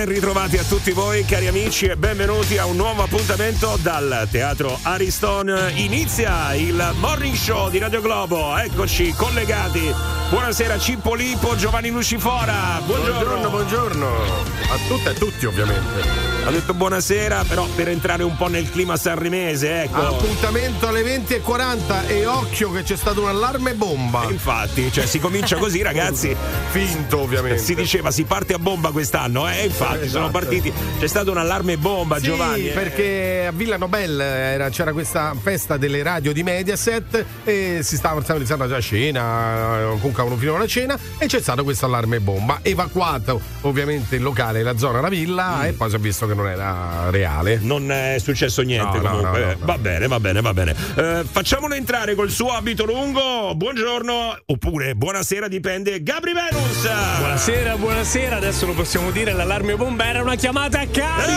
Ben ritrovati a tutti voi cari amici e benvenuti a un nuovo appuntamento dal Teatro Ariston. Inizia il Morning Show di Radio Globo. Eccoci collegati. Buonasera Cippolipo, Giovanni Lucifora. Buongiorno. Buongiorno, buongiorno. A tutte e tutti ovviamente. Ha detto buonasera, però per entrare un po' nel clima sanremese, ecco. Appuntamento alle 20.40 e occhio che c'è stato un allarme bomba. Infatti, cioè si comincia così ragazzi. Finto ovviamente. Si diceva si parte a bomba quest'anno, eh? Infatti Esatto. sono partiti. C'è stato un allarme bomba, Sì, Giovanni. eh. perché a Villa Nobel era- c'era questa festa delle radio di Mediaset e si stava, iniziando la cena, comunque avevano finito la cena e c'è stato questo allarme bomba. Evacuato ovviamente il locale, la zona, la villa Mm. e poi si è visto che non era reale. Non è successo niente No, comunque. no, no, no. Va bene, va bene, va bene. Eh, facciamolo entrare col suo abito lungo. Buongiorno, oppure buonasera, dipende. Gabri Venus. Buonasera, buonasera, adesso lo possiamo dire, l'allarme bomba era una chiamata a carico!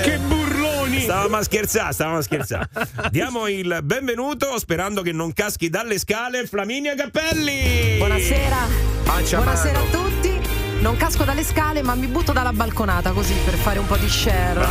Eh! che burloni! Stavamo a scherzare, stavamo a scherzare. Diamo il benvenuto, sperando che non caschi dalle scale, Flaminia Cappelli. Buonasera. Buonasera mano. a tutti. Non casco dalle scale, ma mi butto dalla balconata così per fare un po' di share.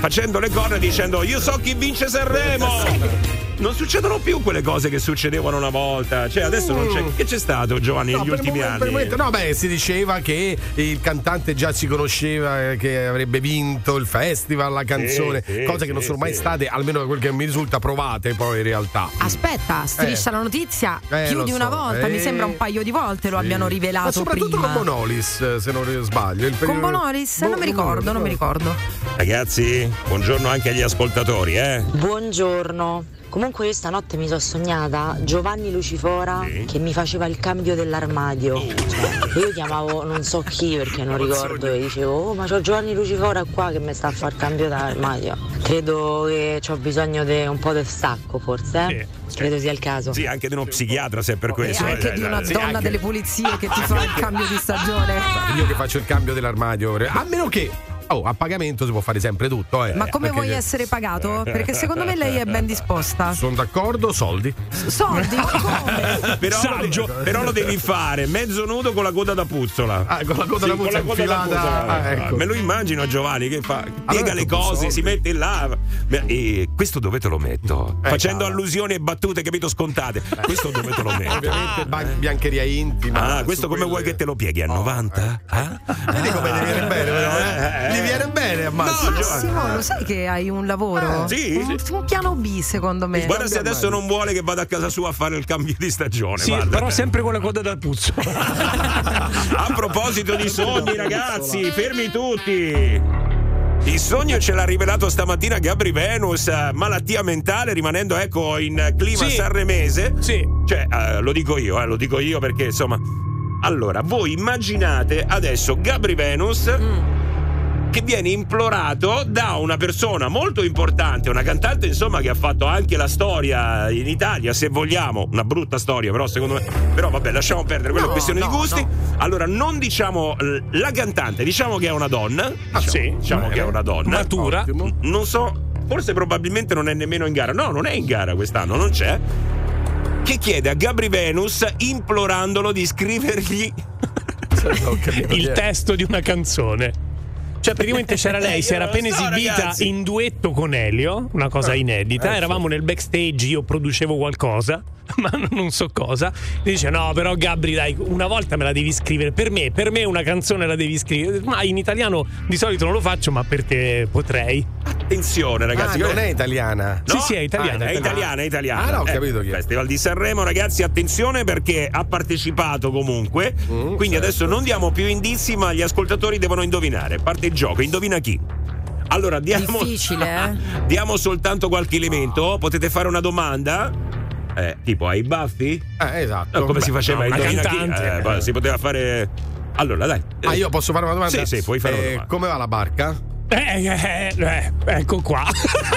Facendo le corna dicendo io so chi vince Sanremo. Non succedono più quelle cose che succedevano una volta. Cioè, adesso non c'è. Che c'è stato, Giovanni, No, negli ultimi momento- per anni? momento- no, beh, si diceva che il cantante già si conosceva, eh, che avrebbe vinto il festival, la canzone, sì, cose che non sì, sono mai sì. state, almeno da quel che mi risulta, provate poi in realtà. Aspetta, striscia la notizia Eh, più di una so, volta, mi eh. sembra un paio di volte lo abbiano rivelato Ma soprattutto prima. con Bonolis, eh, se non sbaglio. Il Con periodo- Bonolis? Bo- non mi ricordo, non mi ricordo. Ragazzi, buongiorno anche agli ascoltatori, eh. Buongiorno. Comunque io stanotte mi sono sognata Giovanni Lucifora Sì. che mi faceva il cambio dell'armadio. Cioè, io chiamavo non so chi perché non ricordo e dicevo oh ma c'ho Giovanni Lucifora qua che mi sta a far cambio dell'armadio. Credo che ho bisogno di un po' del stacco forse. eh? Sì. Credo sia il caso. Sì, anche di uno psichiatra se è per E questo. anche eh, di una sì, donna anche- delle pulizie che ti fa il cambio di stagione. Io che faccio il cambio dell'armadio. A meno che. Oh, a pagamento si può fare sempre tutto, eh. Ma come Perché- vuoi essere pagato? Perché secondo me lei è ben disposta. Sono d'accordo, soldi. Soldi, ma come? Però, Saggio. Lo, però lo devi fare mezzo nudo con la coda da puzzola. Ah, con la coda da con puzzola la coda da infilata. puzzola. Ah, ecco. Me lo immagino Giovanni che fa, piega Allora, le cose, soldi. si mette là. E questo dove te lo metto? Eh, Facendo cavolo. allusioni e battute, capito, scontate. Questo dove te lo metto? Ovviamente ba- biancheria intima. Ah, questo come quelle- vuoi che te lo pieghi a 90? Ah? Vedi come ti viene bene, però, eh? Viene bene, ammazza. Massimo, lo sai che hai un lavoro? Eh, sì, un, sì. un piano B, secondo me. Guarda se adesso non vuole che vada a casa sua a fare il cambio di stagione. Sì, guarda. però sempre con la coda da puzzo. A proposito di sogni, ragazzi, fermi tutti. Il sogno ce l'ha rivelato stamattina Gabri Venus, eh, malattia mentale, rimanendo ecco in clima Sì. sanremese. sì. Cioè, eh, lo dico io, eh, lo dico io perché insomma. Allora, voi immaginate adesso Gabri Venus che viene implorato da una persona molto importante, una cantante insomma che ha fatto anche la storia in Italia, se vogliamo, una brutta storia, però secondo me però vabbè, lasciamo perdere, quella è No, questione di no, gusti. no. Allora, non diciamo la cantante, diciamo che è una donna. Diciamo, sì, diciamo che è una donna. Matura. Ottimo. Non so, forse probabilmente non è nemmeno in gara. No, non è in gara quest'anno, non c'è. Che chiede a Gabri Venus implorandolo di scrivergli Il è. testo di una canzone. Cioè, praticamente c'era lei, Io si era appena so, esibita ragazzi. in duetto con Elio, una cosa inedita. eh, sì. Eravamo nel backstage, io producevo qualcosa, ma non so cosa. Mi dice: No, però Gabri, dai, una volta me la devi scrivere. Per me, per me una canzone la devi scrivere. Ma in italiano di solito non lo faccio, ma per te potrei. attenzione, ragazzi. Ah, non è italiana. Sì, sì, è italiana. Ah, è italiana, è italiana. Ah, no, ho Eh, capito chi è. Festival di Sanremo, ragazzi, attenzione perché ha partecipato comunque. Mm, quindi certo. adesso non diamo più indizi, ma gli ascoltatori devono indovinare. Parte gioco, indovina chi. Allora, diamo, Difficile, eh? diamo soltanto qualche elemento. Potete fare una domanda. Eh, tipo, hai i baffi? Eh, esatto. No, come Beh, si faceva? no, chi? cantante. Eh, si poteva fare. Allora, dai. Ah, io posso fare una domanda? Sì, sì, puoi fare una Eh, domanda. Come va la barca? Eh, eh, eh, ecco qua.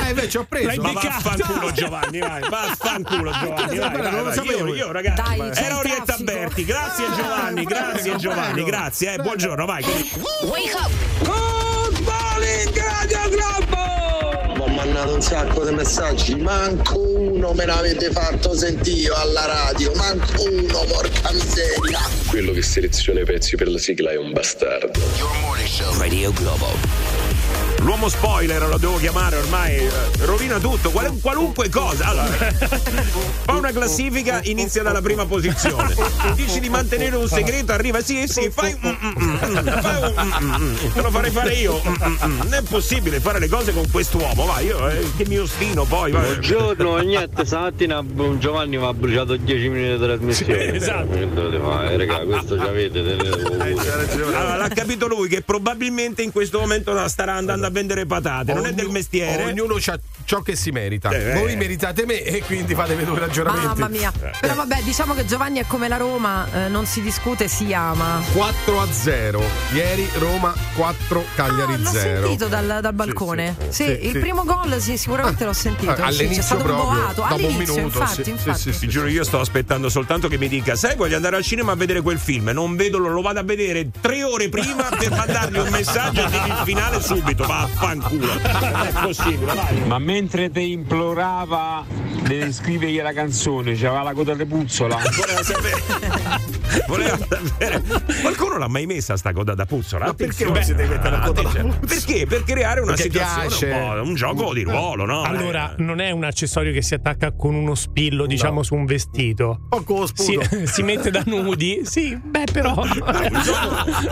Eh, invece ho preso. L'hai Ma vaffanculo Giovanni, vai, vaffanculo Giovanni, vai, vai, non lo sapevo. Io, io ragazzi, Dai, era il Orietta traffico. Berti, grazie Giovanni, grazie Giovanni, grazie, eh, buongiorno, vai. Good morning, Radio Globo! Ma manna arrivano un sacco di messaggi, manco uno me l'avete fatto sentire alla radio, manco uno, porca miseria. Quello che seleziona i pezzi per la sigla è un bastardo. Radio Globo. L'uomo spoiler lo devo chiamare ormai, eh, rovina tutto, qual- qualunque cosa. Allora, fa una classifica, inizia dalla prima posizione. Dici di mantenere un segreto, arriva, sì, sì, fai un. mm, mm, mm, fai un mm, mm, mm, te lo farei fare io. mm, mm, mm. Non è possibile fare le cose con quest'uomo, vai, io eh, che mi ostino poi. vai. Buongiorno, niente, stamattina Giovanni mi ha bruciato 10 minuti di trasmissione. Sì, esatto. Che dovete fare, raga, questo ci avete, tenete Allora, l'ha capito lui che probabilmente in questo momento starà andando a vendere patate, non è del mestiere. Ognuno ha ciò che si merita. Eh, Voi meritate me e quindi fatevi due ragionamenti. Mamma mia. Però vabbè, diciamo che Giovanni è come la Roma, eh, non si discute, si ama. 4 a 0. Ieri Roma 4 Cagliari Ah, l'ho 0. sentito dal, dal balcone. sì. Sì, Sì, il sì. primo gol sì, sicuramente l'ho sentito. Ah, Sì, all'inizio c'è stato un proprio, boato. dopo un All'inizio, minuto, infatti, sì, sì, infatti. sì, sì. Ti giuro, io sto aspettando soltanto che mi dica: Sai, voglio andare al cinema a vedere quel film. Non vedo, lo vado a vedere tre ore prima per mandargli un messaggio e il finale subito. Vaffanculo. Non è possibile, vai. Ma mentre te implorava di scrivergli la canzone, c'aveva la coda di puzzola. Voleva sapere. Voleva sapere. Qualcuno l'ha mai messa sta coda da puzzola? Ma perché non si deve mettere la coda da puzzola? Perché? Per creare una Perché situazione, piace. un, un gioco di ruolo, no? Allora, Eh. non è un accessorio che si attacca con uno spillo, diciamo, su un vestito. Poco Si, sputo. si mette da nudi? Sì, beh, però.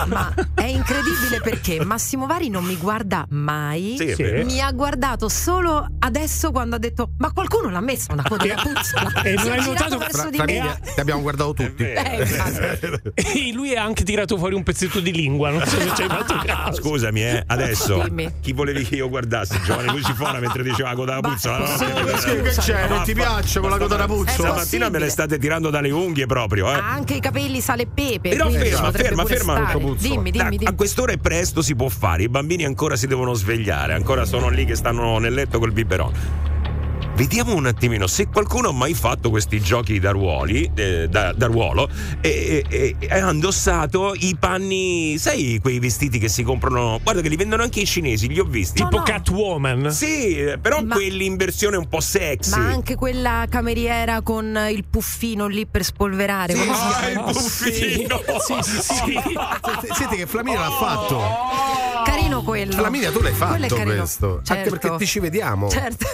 Ma è incredibile perché Massimo Vari non mi guarda mai. Sì. Mi ha guardato solo adesso quando ha detto: Ma qualcuno l'ha messa una coda da puzzola. E non hai notato- Fra- di me. famiglia, ti abbiamo guardato tutti. Eh, infatti. E lui ha anche tirato fuori un pezzetto di lingua, non so se ci hai fatto caso. Scusami, eh, adesso Dimmi. chi volevi che io guardassi? Giovanni Lucifora mentre diceva la coda da puzzola? No, sì, che- c'è? Non ti piace con la coda da puzzola? Stamattina me le state tirando dalle unghie proprio, eh. Anche i capelli sale e pepe. Però ferma, ferma, ferma. Dimmi, Da- dimmi, a dimmi. quest'ora è presto, si può fare. I bambini ancora si devono svegliare, ancora sono lì che stanno nel letto col biberon. Vediamo un attimino se qualcuno ha mai fatto questi giochi da ruoli, eh, da, da ruolo, e, e- e ha indossato i panni, sai, quei vestiti che si comprano. Guarda che li vendono anche i cinesi, li ho visti. No, Tipo no. Catwoman. Sì, però Ma- quelli in versione un po' sexy. Ma anche quella cameriera con il puffino lì per spolverare. si Ah, il buffino! Sì, sì, sì. Senti- Senti che Flaminia l'ha fatto. Carino quello. Flaminia, tu l'hai fatto questo. Anche Certo. perché ti ci vediamo. Certo.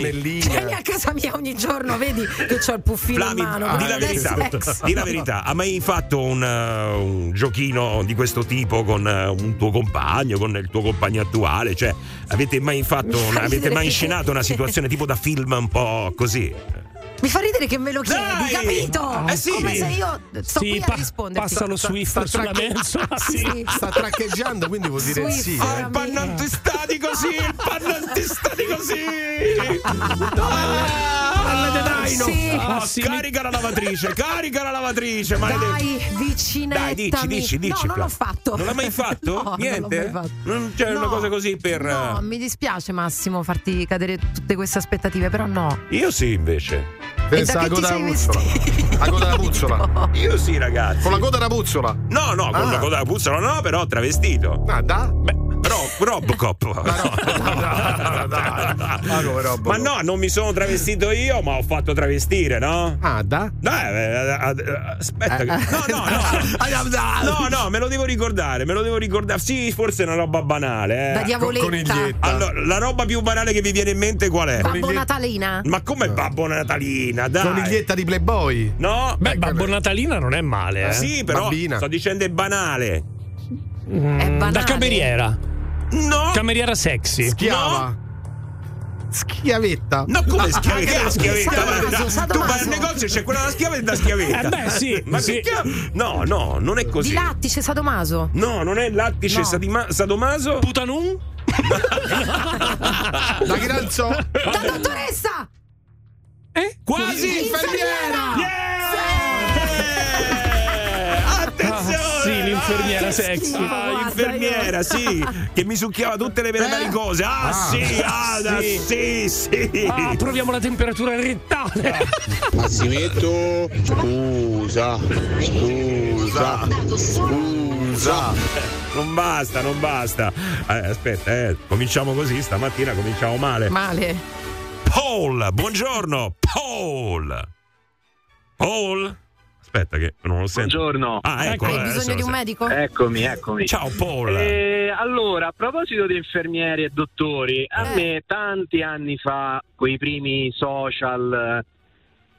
La gonnellina. Vieni a casa mia ogni giorno, vedi che ho il puffino Flavi, in mano. di la verità, di la verità, ha mai fatto un, uh, un giochino di questo tipo con uh, un tuo compagno, con il tuo compagno attuale? Cioè, avete mai fatto, una- avete mai inscenato una situazione tipo da film un po' così? Mi fa ridere che me lo chiedi, Dai! capito? Eh sì. Come se io sto Sì, qui pa- a risponderti. passalo Swift sta sulla tra- mensola. Sì. Sta traccheggiando, quindi vuol dire Sui sì. Ah, il panno antistatico sì, il panno antistatico sì! Sì. Ah, sì, carica la lavatrice, carica la lavatrice, maledetto. Dai, vicinetta. Dai, dici, dici, dici. No, non l'ho fatto. Non l'hai mai fatto? No, Niente? Non l'ho mai fatto. Non c'è una No. cosa così per. No, mi dispiace Massimo farti cadere tutte queste aspettative, però no. Io sì, invece. Pensa ti coda da puzzola. La coda da puzzola. Io sì, ragazzi. Con la coda da puzzola. No, no, con Ah. la coda da puzzola no, però travestito. Ah, da? Ro- Come Robocop? Ma no, non mi sono travestito io, ma ho fatto travestire, no? Ah, da? Dai, eh, eh, eh, aspetta. No, no, no. No, no, me lo devo ricordare, me lo devo ricordare. Sì, forse è una roba banale, eh. Da diavoletta. Allora, la roba più banale che vi viene in mente qual è? Babbo Natalina. Ma come Babbo Natalina, dai. Coniglietta di Playboy. No? Beh, Babbo Natalina non è male, eh. Sì, però Bambina. sto dicendo è banale. Mm, È banale. Da cameriera. No. Cameriera sexy. Schiava. Schiavetta. No, come schiavetta? Che è la anche schiavetta? Guarda, Tu Sadomaso. vai al negozio e c'è quella e da schiavetta. Eh beh, sì, Ma sì. che No, no, non è così. Di lattice sadomaso. No, non è lattice No. sadima- sadomaso. Putanun? Da Granzo. Da dottoressa! Eh? Quasi Infermiera. Yeah! Ah, sì, l'infermiera sexy. Ah, Guarda, l'infermiera, sì, che mi succhiava tutte le vene dalle cose. Ah, sì, ah, da- sì, sì. Ah, proviamo la temperatura rettale. Massimetto, scusa, scusa, scusa. Scusa. Non basta, non basta. Eh, aspetta, eh, cominciamo così, stamattina cominciamo male. Male. Paul, buongiorno, Paul. Paul? Aspetta che non lo sento. Buongiorno. Ah, ecco. Hai eh, bisogno adesso di un sento. medico? Eccomi, eccomi. Ciao Paul. Eh, allora, a proposito di infermieri e dottori, a Eh. me tanti anni fa, quei primi social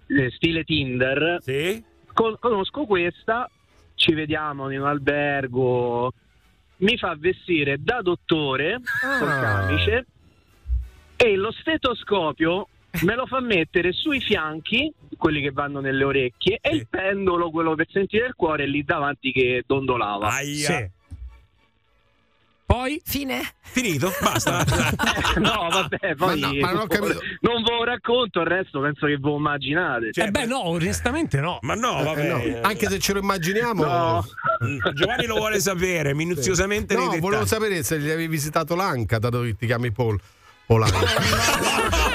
eh, stile Tinder, Sì? con- conosco questa, ci vediamo in un albergo, mi fa vestire da dottore col Ah. camice e lo stetoscopio me lo fa mettere sui fianchi, quelli che vanno nelle orecchie, e Sì. il pendolo, quello per sentire il cuore, lì davanti che dondolava. Aia. Sì. Poi Fine? Finito? Basta. no, vabbè, poi Ma no, ma non ho capito. non ve lo racconto, il resto penso che ve lo immaginate. Cioè, eh beh, no, onestamente no. Ma no, Eh, vabbè. no. Anche se ce lo immaginiamo. No. Giovanni lo vuole sapere minuziosamente nei No, volevo sapere se gli avevi visitato l'Anca, dato che ti chiami Paul. Polanca.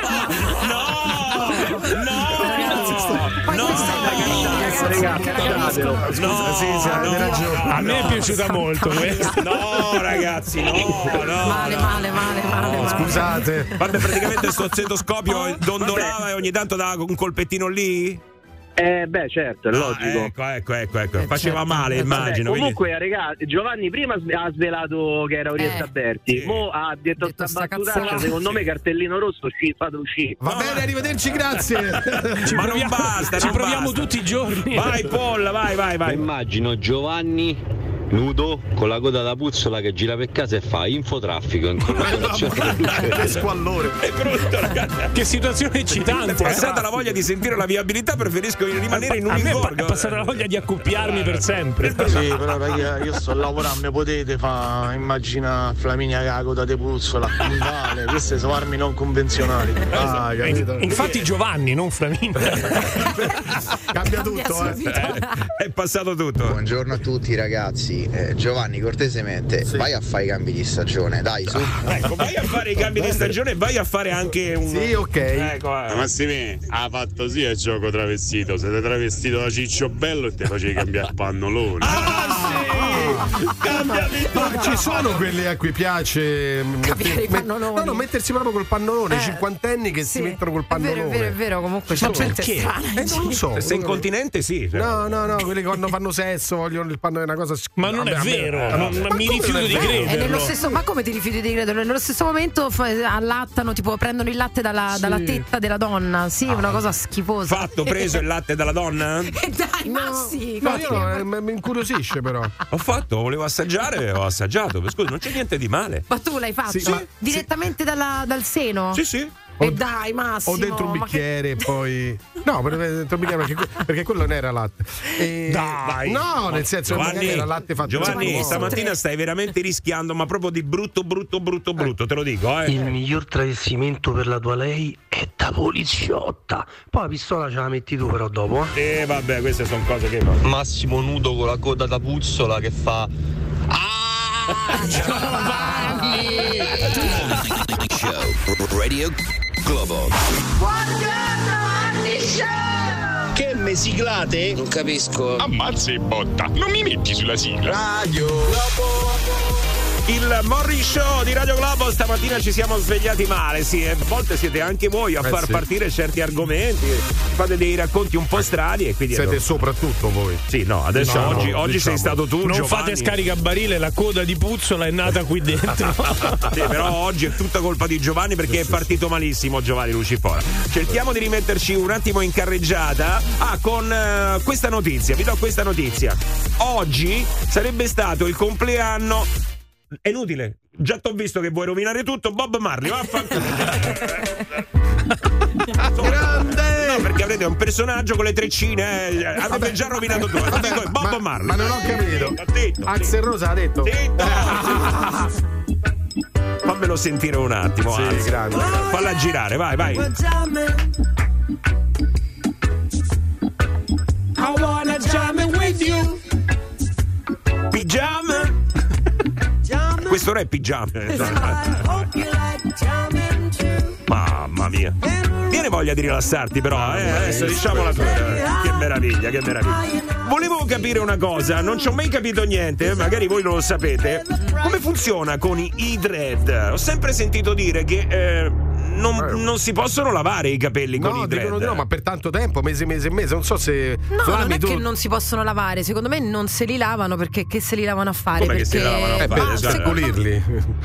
Ragazzi. No, sì, sì, avete no, ragione. no, A me è no. piaciuta molto questa. No, ragazzi, no, no. Male, male, male, male. Scusate. Vabbè, praticamente sto stetoscopio dondolava e ogni tanto dava un colpettino lì? Eh, beh, certo, è Ah, logico. ecco, ecco, ecco, ecco. Eh, Faceva certo. male, Eh, Vabbè, immagino. quindi- comunque, ragazzi, Giovanni prima ha svelato che era Orietta Eh. Berti. Sì. Mo ha detto Detto sta cazzata. secondo me cartellino rosso, uscì, fate uscire. Va bene, arrivederci, grazie. Ma non basta, Ci non proviamo basta. tutti i giorni. Vai, Paul, vai, vai, vai. Immagino Giovanni nudo con la coda da puzzola che gira per casa e fa infotraffico in che squallore. È brutto, ragazzi. Che situazione È eccitante. passata la voglia di sentire la viabilità, preferisco rimanere in un me è ingorgo. passata la voglia di accoppiarmi per sempre. Sì, però raga, io sto lavorando, potete fa immagina Flaminia con la coda di puzzola. Vale, queste sono armi non convenzionali. Ah, capito? Infatti Giovanni, non Flamingo. Cambia tutto, eh. È passato tutto. Buongiorno a tutti ragazzi, Eh, Giovanni cortesemente vai a fare i cambi di stagione, dai su. Ecco, vai a fare i cambi di stagione e vai a fare anche un. Sì, ok. Ecco, eh. Massimi, ha fatto sì il gioco travestito. Siete travestito da Ciccio Bello e te facevi cambiare pannolone. Ah, sì! Cambiami Ma ci sono quelli a cui piace Cambiare i met- pannoloni. No, no, mettersi proprio col pannolone, i Eh, cinquantenni che si sì. mettono col È vero, pannolone. è vero, è vero, comunque Ci c'è sono. gente Perché? strana. Eh, non lo so. Se sei incontinente, sì. cioè. No, no, no, quelli che quando fanno sesso vogliono il panno è una cosa sch- Ma non è vero, non- Ma mi rifiuto di. E nello Vederlo. stesso, ma come ti rifiuti di credere? Nello stesso momento fa- allattano, tipo prendono il latte dalla, Sì. dalla tetta della donna. Sì, una cosa schifosa. Fatto, preso il latte dalla donna? E dai, ma sì. No, io no, eh, mi incuriosisce però. Ho fatto, volevo assaggiare, ho assaggiato. Scusa, non c'è niente di male. Ma tu l'hai fatto? Sì, ma- Direttamente dalla- dal seno? Sì, sì. E dai, Massimo. O dentro un bicchiere e poi. No, dentro un bicchiere perché, perché quello non era latte. E- Dai. No, nel senso Giovanni, era latte fatto Giovanni Giovanni, stamattina stai veramente rischiando, ma proprio di brutto, brutto, brutto, brutto, te lo dico, eh. Il miglior travestimento per la tua lei è da poliziotta. Poi la pistola ce la metti tu però dopo. eh. Eh, vabbè, queste sono cose che. Massimo nudo con la coda da puzzola che fa Show Radio Globo. Che me siglate? Non capisco. Ammazza e botta. Non mi metti sulla sigla. Radio Il Morning Show di Radio Globo stamattina ci siamo svegliati male, sì, e a volte siete anche voi a Eh, far sì. partire certi argomenti, fate dei racconti un po' strani e quindi Siete soprattutto voi. Sì, no, adesso Diciamo, oggi, oggi diciamo. sei stato tu, Non Giovanni. fate scaricabarile, la coda di puzzola è nata qui dentro. Sì, però oggi è tutta colpa di Giovanni perché è partito malissimo Giovanni Lucifora. Cerchiamo di rimetterci un attimo in carreggiata. Ah, con eh, questa notizia, vi do questa notizia. Oggi sarebbe stato il compleanno. È inutile, già t'ho visto che vuoi rovinare tutto. Bob Marley, vaffanculo. Grande! No, perché avrete un personaggio con le treccine. Eh, avete già rovinato tutto. Vabbè, Bob ma, Marley. ma non ho capito. Axel Rosa ha detto. Zitto. Fammelo sentire un attimo. Sì, anzi. grande. Falla girare, vai, vai. Pigiama. Questo non è pigiama. Ma Mamma mia. Viene voglia di rilassarti, però, eh, adesso diciamola tutta. Che meraviglia, che meraviglia. Volevo capire una cosa, non ci ho mai capito niente, magari voi non lo sapete. Come funziona con i, i dread? Ho sempre sentito dire che eh, non, non si possono lavare i capelli con No, i dread. dicono di no, ma per tanto tempo, mese, mese e mese. Non so se. No, non è tu- che non si possono lavare, secondo me non se li lavano perché che se li lavano a fare? Come che perché si lavano a Eh, fare? per Esatto. pulirli.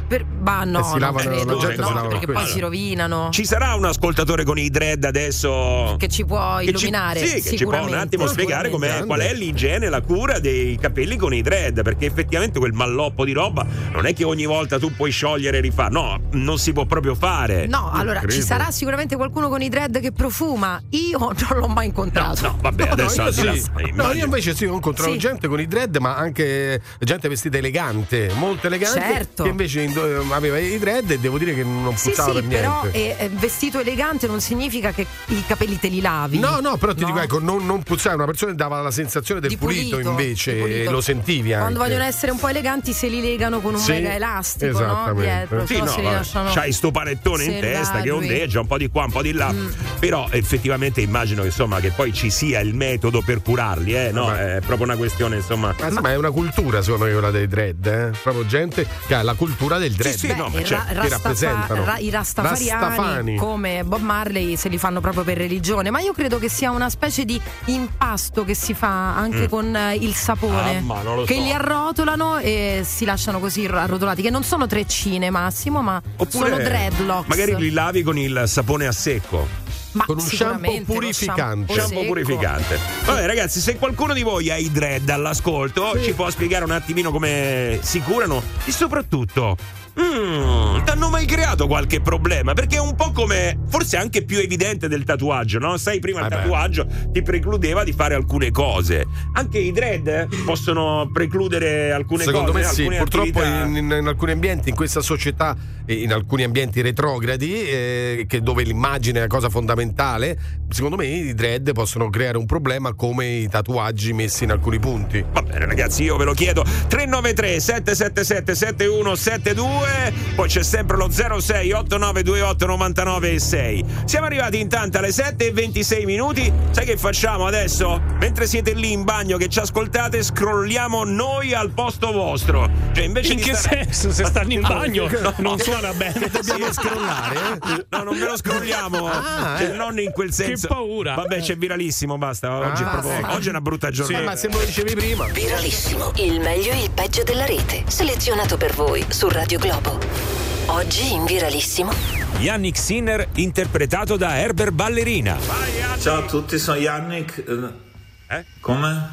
Per... Bah, no, Eh, si lavano- credo, no, si lava perché con poi si rovinano. Ci sarà un ascoltatore con i dread adesso Che ci può che ci- illuminare? sì, che ci può un attimo spiegare qual è l'igiene, la cura dei capelli con i dread, perché effettivamente quel malloppo di roba non è che ogni volta tu puoi sciogliere e rifare, no, non si può proprio fare. No, allora ci credo. sarà sicuramente qualcuno con i dread che profuma. Io non l'ho mai incontrato. No, vabbè, adesso io al di là- sì. No, io invece sì, ho incontrato Sì. gente con i dread, ma anche gente vestita elegante, molto elegante. Certo. Che invece indo- aveva i dread e devo dire che non Sì, puzzava sì, per però niente. eh, eh, vestito elegante non significa che i capelli te li lavi. No, no, però ti No. dico, ecco, non, non puzzare, una persona che dava la sensazione del pulito, pulito, invece, pulito. e lo sentivi anche. Quando vogliono essere un po' eleganti se li legano con un Sì, mega elastico, no? Dietro, Sì, se no no, se li vabbè, lasciano. c'hai sto panettone in Se testa che ondeggia un po' di qua, un po' di là. Mm. Però effettivamente immagino che, insomma, che poi ci sia il metodo per curarli, eh? No, Vabbè. è proprio una questione, insomma. Ma, sì, ma è una cultura, secondo me, quella dei dread, eh? Proprio gente che ha la cultura del dread. sì, no, ma i, cioè, ra- rappresentano. ra- i rastafariani Rastafani. come Bob Marley se li fanno proprio per religione, ma io credo che sia una specie di impasto che si fa anche Mm. con eh, il sapone, Ah, ma non lo che so. li arrotolano e si lasciano così arrotolati, che non sono treccine Massimo, ma Oppure sono dreadlocks. magari li lavi con il sapone a secco. Ma con un shampoo purificante. shampoo Shampoo purificante. Vabbè, ragazzi, se qualcuno di voi ha i dread all'ascolto, ci può spiegare un attimino come si curano e soprattutto. Mm, t'hanno mai creato qualche problema? Perché è un po' come, forse anche più evidente del tatuaggio, no? Sai, prima il Eh tatuaggio ti precludeva di fare alcune cose. Anche i dread possono precludere alcune Secondo cose. me sì, purtroppo in, in- in alcuni ambienti, in questa società, in alcuni ambienti retrogradi, eh, che dove l'immagine è la cosa fondamentale, secondo me i dread possono creare un problema come i tatuaggi messi in alcuni punti. Va bene ragazzi, io ve lo chiedo 393 777 7172 poi c'è sempre lo 06 8928 99 6 Siamo arrivati intanto alle 7 e 26 minuti Sai che facciamo adesso? Mentre siete lì in bagno che ci ascoltate Scrolliamo noi al posto vostro Cioè invece In di che stare- senso? Se stanno in No, bagno no. non suona bene. Dobbiamo scrollare, eh? No, non me lo scrolliamo. Ah, Cioè, eh. non in quel senso. paura. Vabbè, c'è viralissimo, basta. Oggi, è, Ah, proprio- sì. oggi è una brutta giornata. Eh, ma se me lo dicevi prima. Viralissimo, il meglio e il peggio della rete, selezionato per voi su Radio Globo. Oggi in Viralissimo. Yannick Sinner interpretato da Herbert Ballerina. Ciao a tutti, sono Yannick. Eh, Eh? Come?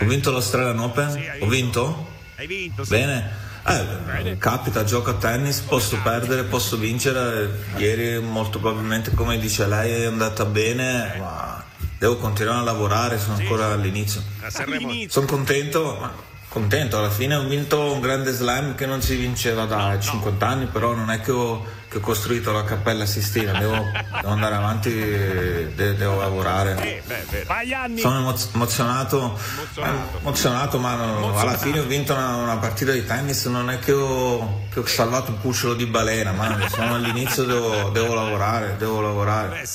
Ho vinto l'Australian Open? Ho vinto? Hai vinto, sì. Bene. Eh, capita, gioco a tennis, posso perdere, posso vincere. Ieri molto probabilmente, come dice lei, è andata bene, ma devo continuare a lavorare, sono ancora all'inizio. Sono contento, ma contento, alla fine ho vinto un grande slam che non si vinceva da 50 anni, però non è che ho, che ho costruito la cappella Sistina, devo, devo andare avanti, de- devo lavorare. Vai Anni! Sono emoz- emozionato, eh, emozionato, ma no, alla fine ho vinto una, una partita di tennis. Non è che ho, che ho salvato un cucciolo di balena, ma sono all'inizio, devo, devo lavorare, devo lavorare.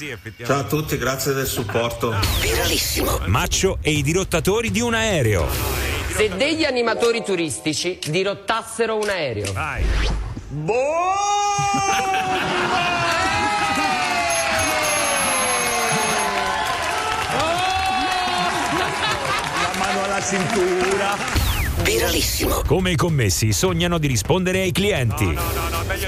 Ciao a tutti, grazie del supporto. Viralissimo. Maccio e i dirottatori di un aereo. Se degli animatori turistici dirottassero un aereo. La mano alla cintura. Viralissimo. Come i commessi sognano di rispondere ai clienti.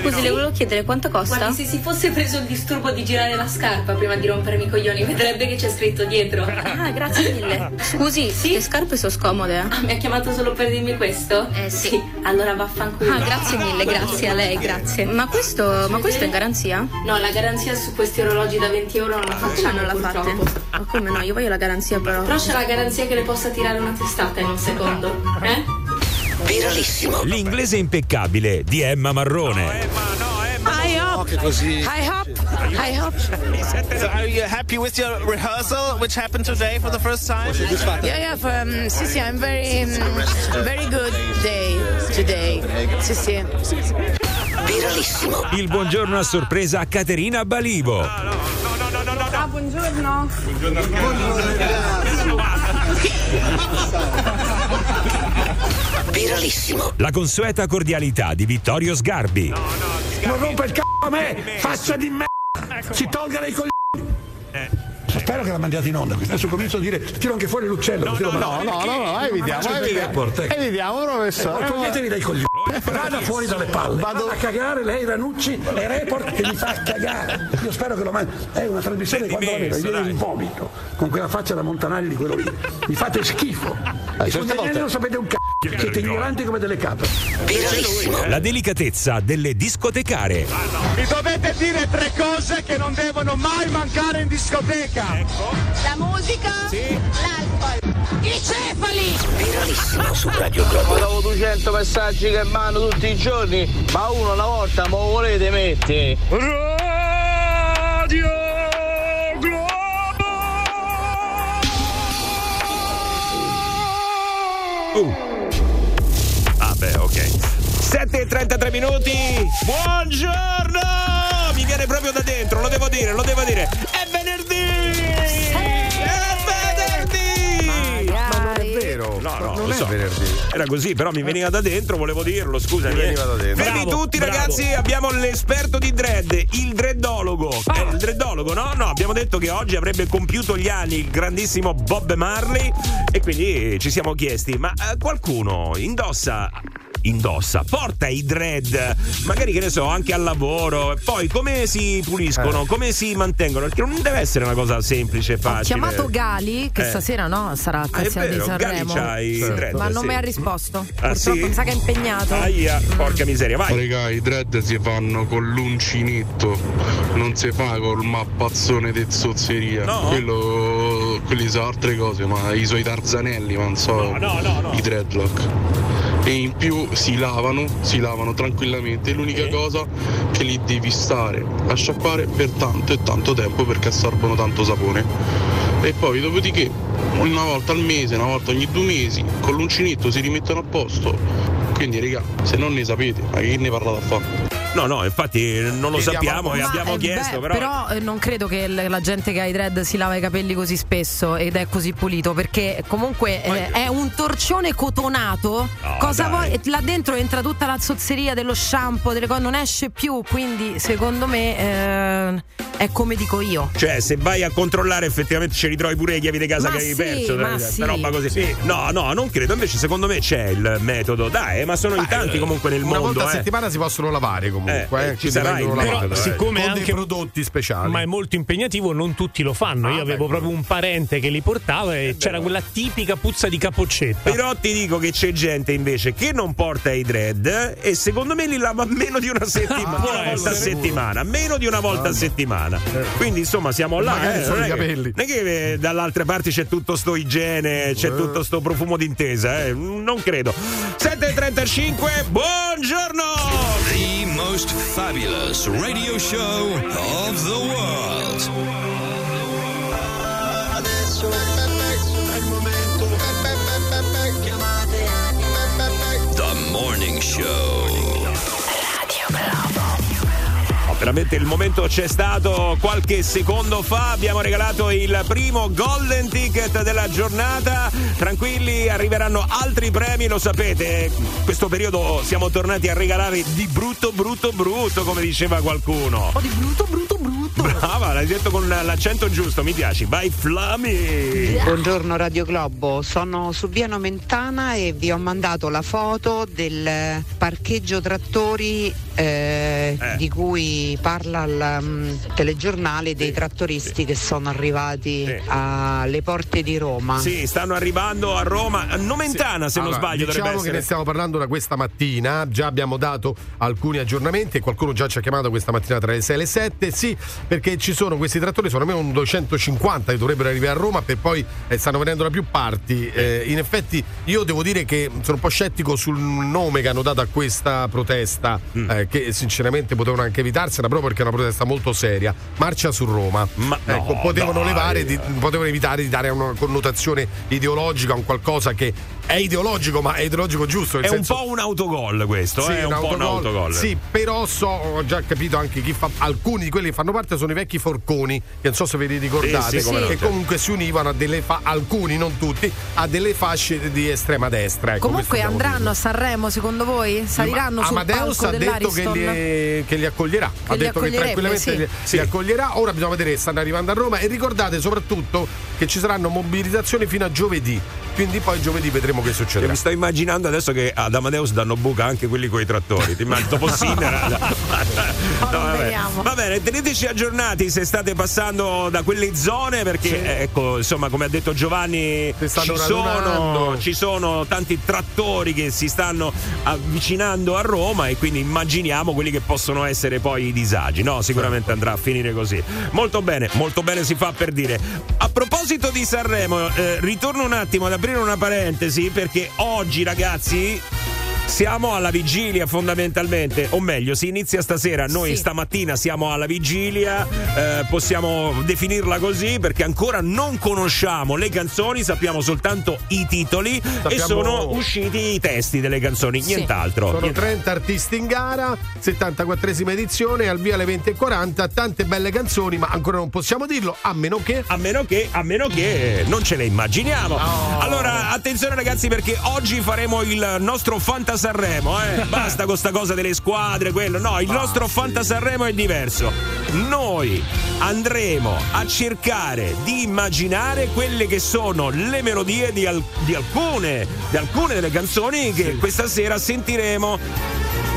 Scusi, le volevo chiedere quanto costa? Guardi, se si fosse preso il disturbo di girare la scarpa prima di rompermi i coglioni, vedrebbe che c'è scritto dietro. Ah, grazie mille. Scusi, le scarpe sono scomode. Ah, mi ha chiamato solo per dirmi questo? Eh sì. Allora vaffanculo. Ah, grazie mille, grazie a lei, grazie. Ma questo, ma questo è in garanzia? No, la garanzia su questi orologi da 20 euro non la facciamo, non la fate? Ma come no? Io voglio la garanzia però. Però c'è la garanzia che le possa tirare una testata in un secondo. Eh? Viralissimo. L'inglese impeccabile di Emma Marrone. I hope. Che così. I hope. I hope. So are you happy with your rehearsal, which happened today for the first time? Yeah, yeah. For, um, sì, sì, I'm very, um, very good day today. Sì, sì. Viralissimo. Il buongiorno a sorpresa a Caterina Balivo. Ah, buongiorno. Viralissimo. La consueta cordialità di Vittorio Sgarbi. Non rompe il c***o a me! Faccia di me! Si tolga dai coglioni! Spero che la mandiate in onda. Adesso comincio a dire, tiro anche fuori l'uccello. no, mando. no, no, no, evitiamo, ecco. Evitiamo, professore. Eh, Toglietevi dai coglioni. Vada fuori dalle palle. Vado a cagare lei, Ranucci, e report che mi fa cagare. Io spero che lo mandi. È una trasmissione quando la vedo, viene in vomito. Con quella faccia da Montanelli di quello lì. Mi fate schifo. I certe volte- non sapete un c***o. Siete ignoranti come delle capre. La delicatezza delle discotecare. Mi dovete dire tre cose che non devono mai mancare in discoteca. La musica? L'alcol. I cefali! Viralissimo su Radio Globo. Avevo 200 messaggi che mando tutti i giorni, ma uno una volta me lo volete mettere. Radio Uh. Ah beh, ok. 7 e 33 minuti. Buongiorno! Mi viene proprio da dentro, lo devo dire, lo devo dire. È vero. No, no, non lo so. venerdì. Era così, però mi veniva da dentro, volevo dirlo, scusami. Mi veniva da dentro. Bravo, tutti, bravo. ragazzi, abbiamo l'esperto di dread, il dreadologo. Ah. Eh, il dreadologo, no? No, abbiamo detto che oggi avrebbe compiuto gli anni il grandissimo Bob Marley e quindi ci siamo chiesti, ma eh, qualcuno indossa indossa, porta i dread, magari che ne so, anche al lavoro. Poi come si puliscono, Eh. come si mantengono? Perché non deve essere una cosa semplice e Ho facile. chiamato Gali, che Eh. stasera no, sarà a Ah, di Sanremo. Sì. dread, Ma non sì. mi ha risposto. Ah, Purtroppo sì? mi sa che è impegnato. Aia, porca miseria, vai. Raga, i dread si fanno con l'uncinetto, non si fa col mappazzone di zozzeria. No? Quello, quelli sono altre cose, ma i suoi tarzanelli, ma non so No, no, no, i dreadlock. E in più si lavano, si lavano tranquillamente. L'unica cosa che li devi stare a sciacquare per tanto e tanto tempo perché assorbono tanto sapone. E poi dopodiché una volta al mese, una volta ogni due mesi, con l'uncinetto si rimettono a posto. Quindi raga, se non ne sapete, ma che ne parlate a fare? No, no, infatti non lo Chiediamo- sappiamo e Ma, abbiamo eh, chiesto, beh, però. eh, non credo che l- la gente che ha i dread si lava i capelli così spesso ed è così pulito perché comunque eh, è un torcione cotonato. No, Cosa vuoi? Là dentro entra tutta la zozzeria dello shampoo, delle cose, non esce più. Quindi secondo me eh, è come dico io. Cioè, se vai a controllare, effettivamente ci ritrovi pure le chiavi di casa Ma che sì, perso. ma questa sì. roba così. No, no, non credo. Invece, secondo me c'è il metodo. Dai, ma sono in tanti comunque nel Una mondo. volta a eh. settimana si possono lavare comunque. Eh, eh, ci sarà lavate, metodo, eh. siccome con anche- dei prodotti speciali. Ma è molto impegnativo, non tutti lo fanno. Io avevo proprio un parente che li portava e c'era quella tipica puzza di capoccetta. Però ti dico che c'è gente invece che non porta i dread e secondo me li lava meno di una settimana. Può una volta a settimana. Meno di una volta a settimana. Quindi insomma siamo là. Eh, sono non i è che- capelli. Non è che eh, dall'altre parti c'è tutto sto igiene, c'è tutto sto profumo d'intesa. Eh. Non credo. 7.35, buongiorno! Most fabulous radio show of the world. The morning show. Veramente il momento c'è stato qualche secondo fa. Abbiamo regalato il primo golden ticket della giornata. Tranquilli, arriveranno altri premi, lo sapete. In questo periodo siamo tornati a regalare di brutto, brutto, brutto, come diceva qualcuno. Oh, di brutto, brutto, brutto. Brava, l'hai detto con l'accento giusto, mi piaci. Vai, Flami! Buongiorno Radio Globo, sono su Via Nomentana e vi ho mandato la foto del parcheggio trattori eh, Eh. di cui parla il mm, telegiornale dei trattoristi che sono arrivati Sì. alle porte di Roma. Sì, stanno arrivando a Roma, a Nomentana se non Allora, sbaglio diciamo che ne stiamo parlando da questa mattina, già abbiamo dato alcuni aggiornamenti e qualcuno già ci ha chiamato questa mattina tra le 6 e le 7. Sì, perché ci sono questi trattori, sono almeno un 250 che dovrebbero arrivare a Roma per poi eh, stanno venendo da più parti. Eh, in effetti io devo dire che sono un po' scettico sul nome che hanno dato a questa protesta, Mm. eh, che sinceramente potevano anche evitarsela proprio perché è una protesta molto seria. Marcia su Roma. Ma ecco, no, potevano dai. levare, di- potevano evitare di dare una connotazione ideologica, un qualcosa che è ideologico, ma è ideologico giusto. È un senso- po' un autogol questo, Sì, eh, è un, po' un autogol. Sì, però so, ho già capito anche chi fa. Alcuni di quelli che fanno parte sono i vecchi forconi, che non so se ve li ricordate, Sì, sì, che certo. comunque si univano a delle fa- alcuni, non tutti, a delle fasce di estrema destra. Ecco, Comunque andranno a Sanremo secondo voi? Saliranno Ma sul Amadeus palco ha detto che li, che li accoglierà. ha li detto che tranquillamente sì. li, Sì. li accoglierà. Ora bisogna vedere se stanno arrivando a Roma. E ricordate soprattutto che ci saranno mobilitazioni fino a giovedì. Quindi poi giovedì vedremo che Io succederà. mi sto immaginando adesso che ad Amadeus danno buca anche quelli con i trattori. Ti immagini dopo Sinner. No, vabbè. Va bene, teneteci aggiornati se state passando da quelle zone perché eh, ecco, insomma, come ha detto Giovanni, ci sono, ci sono tanti trattori che si stanno avvicinando a Roma e quindi immaginiamo quelli che possono essere poi i disagi. No, sicuramente andrà a finire così. Molto bene, molto bene si fa per dire. A proposito di Sanremo, eh, ritorno un attimo ad aprire una parentesi perché oggi ragazzi siamo alla vigilia fondamentalmente, o meglio, si inizia stasera, noi Sì. stamattina siamo alla vigilia, eh, possiamo definirla così perché ancora non conosciamo le canzoni, sappiamo soltanto i titoli e Sappiamo- sono usciti i testi delle canzoni, Sì. nient'altro. Sono Niente- 30 artisti in gara, 74esima edizione, al via alle 20.40, tante belle canzoni, ma ancora non possiamo dirlo, a meno che... A meno che, a meno che non ce le immaginiamo. Oh. Allora, attenzione ragazzi, perché oggi faremo il nostro Fanta Sanremo, eh? Basta con sta cosa delle squadre, quello. No, il nostro Fanta Sanremo è diverso. Noi andremo a cercare di immaginare quelle che sono le melodie di, al- di alcune, di alcune delle canzoni che questa sera sentiremo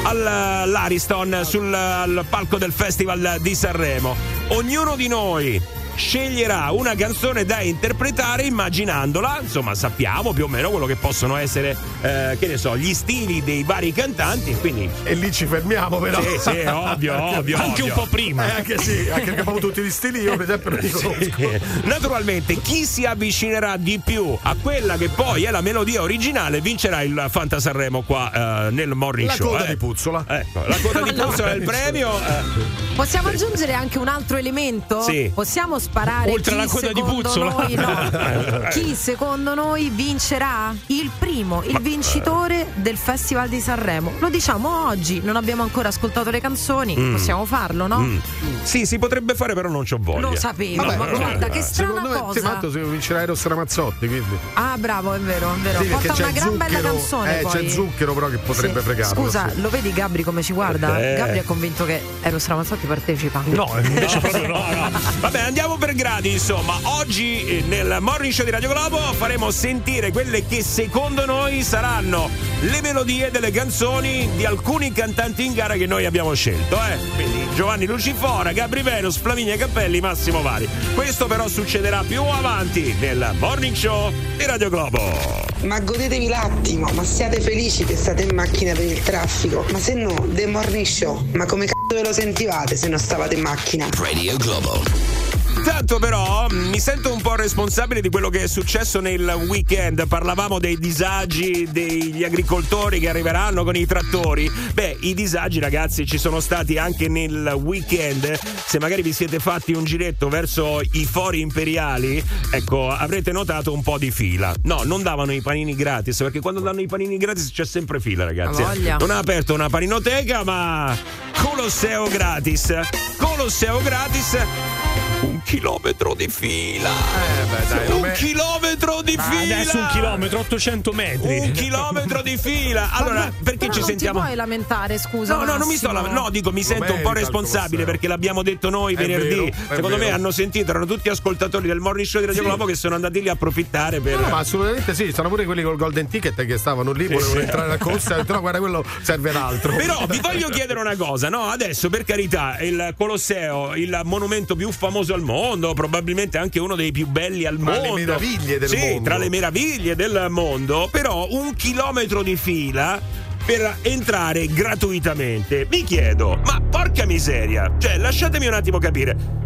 al- all'Ariston sul al palco del Festival di Sanremo. Ognuno di noi sceglierà una canzone da interpretare immaginandola, insomma sappiamo più o meno quello che possono essere, eh, che ne so, gli stili dei vari cantanti, quindi E lì ci fermiamo però. sì, sì, ovvio, ovvio. Anche un ovvio. po' prima. Eh, anche sì, anche perché abbiamo tutti gli stili, io per esempio non li conosco. Naturalmente chi si avvicinerà di più a quella che poi è la melodia originale vincerà il Fanta Sanremo qua eh, nel Morning La Show. coda eh. di Puzzola. Ecco, la coda di No. Puzzola è il premio. eh. Possiamo aggiungere anche un altro elemento? Sì. Possiamo sparare Oltre chi alla coda di secondo Puzzola. noi no. Chi secondo noi vincerà? Il primo, il vincitore del Festival di Sanremo. Lo diciamo oggi, non abbiamo ancora ascoltato le canzoni, possiamo farlo, no? Mm. Sì, si potrebbe fare, però non c'ho voglia. Lo sapevo, Vabbè, ma vabbè, guarda che strana Secondo me, cosa. tanto se vincerà Eros Ramazzotti, quindi. Ah, bravo, è vero, è vero. Sì, Porta c'è una gran bella zucchero, canzone. eh, poi. c'è zucchero però che potrebbe Sì. fregarlo. Scusa, sì. lo vedi Gabri come ci guarda? Eh. Gabri è convinto che Eros Ramazzotti partecipa. No, invece proprio no, no. Vabbè, andiamo per gradi, insomma. Oggi eh, nel Morning Show di Radio Globo faremo sentire quelle che secondo noi saranno le melodie delle canzoni di alcuni cantanti in gara che noi abbiamo scelto, eh. Quindi Giovanni Lucifora, Gabri Venus, Flaminia Cappelli, Massimo Vari. Questo però succederà più avanti nel Morning Show di Radio Globo. Ma godetevi l'attimo, ma siate felici che state in macchina per il traffico. Ma se no, The Morning Show, ma come cazzo ve lo sentivate se non stavate in macchina? Radio Globo. Intanto però mi sento un po' responsabile di quello che è successo nel weekend. Parlavamo dei disagi degli agricoltori che arriveranno con i trattori. Beh, i disagi ragazzi ci sono stati anche nel weekend. Se magari vi siete fatti un giretto verso i fori imperiali, ecco, avrete notato un po' di fila. No, non davano i panini gratis, perché quando danno i panini gratis c'è sempre fila, ragazzi. Non ha aperto una paninoteca, ma Colosseo gratis. Colosseo gratis. Un chilometro di fila. Eh, beh, dai, un non è- chilometro di Ma fila. adesso un chilometro, 800 metri. Un chilometro di fila. Allora, Ma- perché però ci non sentiamo? ti puoi lamentare, scusa. No, no, non mi sto Massimo. la- No, dico, mi sento un po' responsabile perché l'abbiamo detto noi È venerdì. vero, Secondo me vero. hanno sentito, erano tutti ascoltatori del morning show di Radio Sì. Globo che sono andati lì a approfittare per. No, no, ma assolutamente sì, sono pure quelli col golden ticket che stavano lì, volevano entrare a corsa, detto, no, guarda, quello serve ad altro. Però vi voglio chiedere una cosa, no? Adesso per carità, il Colosseo, il monumento più famoso al mondo, probabilmente anche uno dei più belli al Tra le mondo. meraviglie del sì, mondo. tra le meraviglie del mondo, però un chilometro di fila per entrare gratuitamente. Mi chiedo, ma porca miseria, cioè lasciatemi un attimo capire.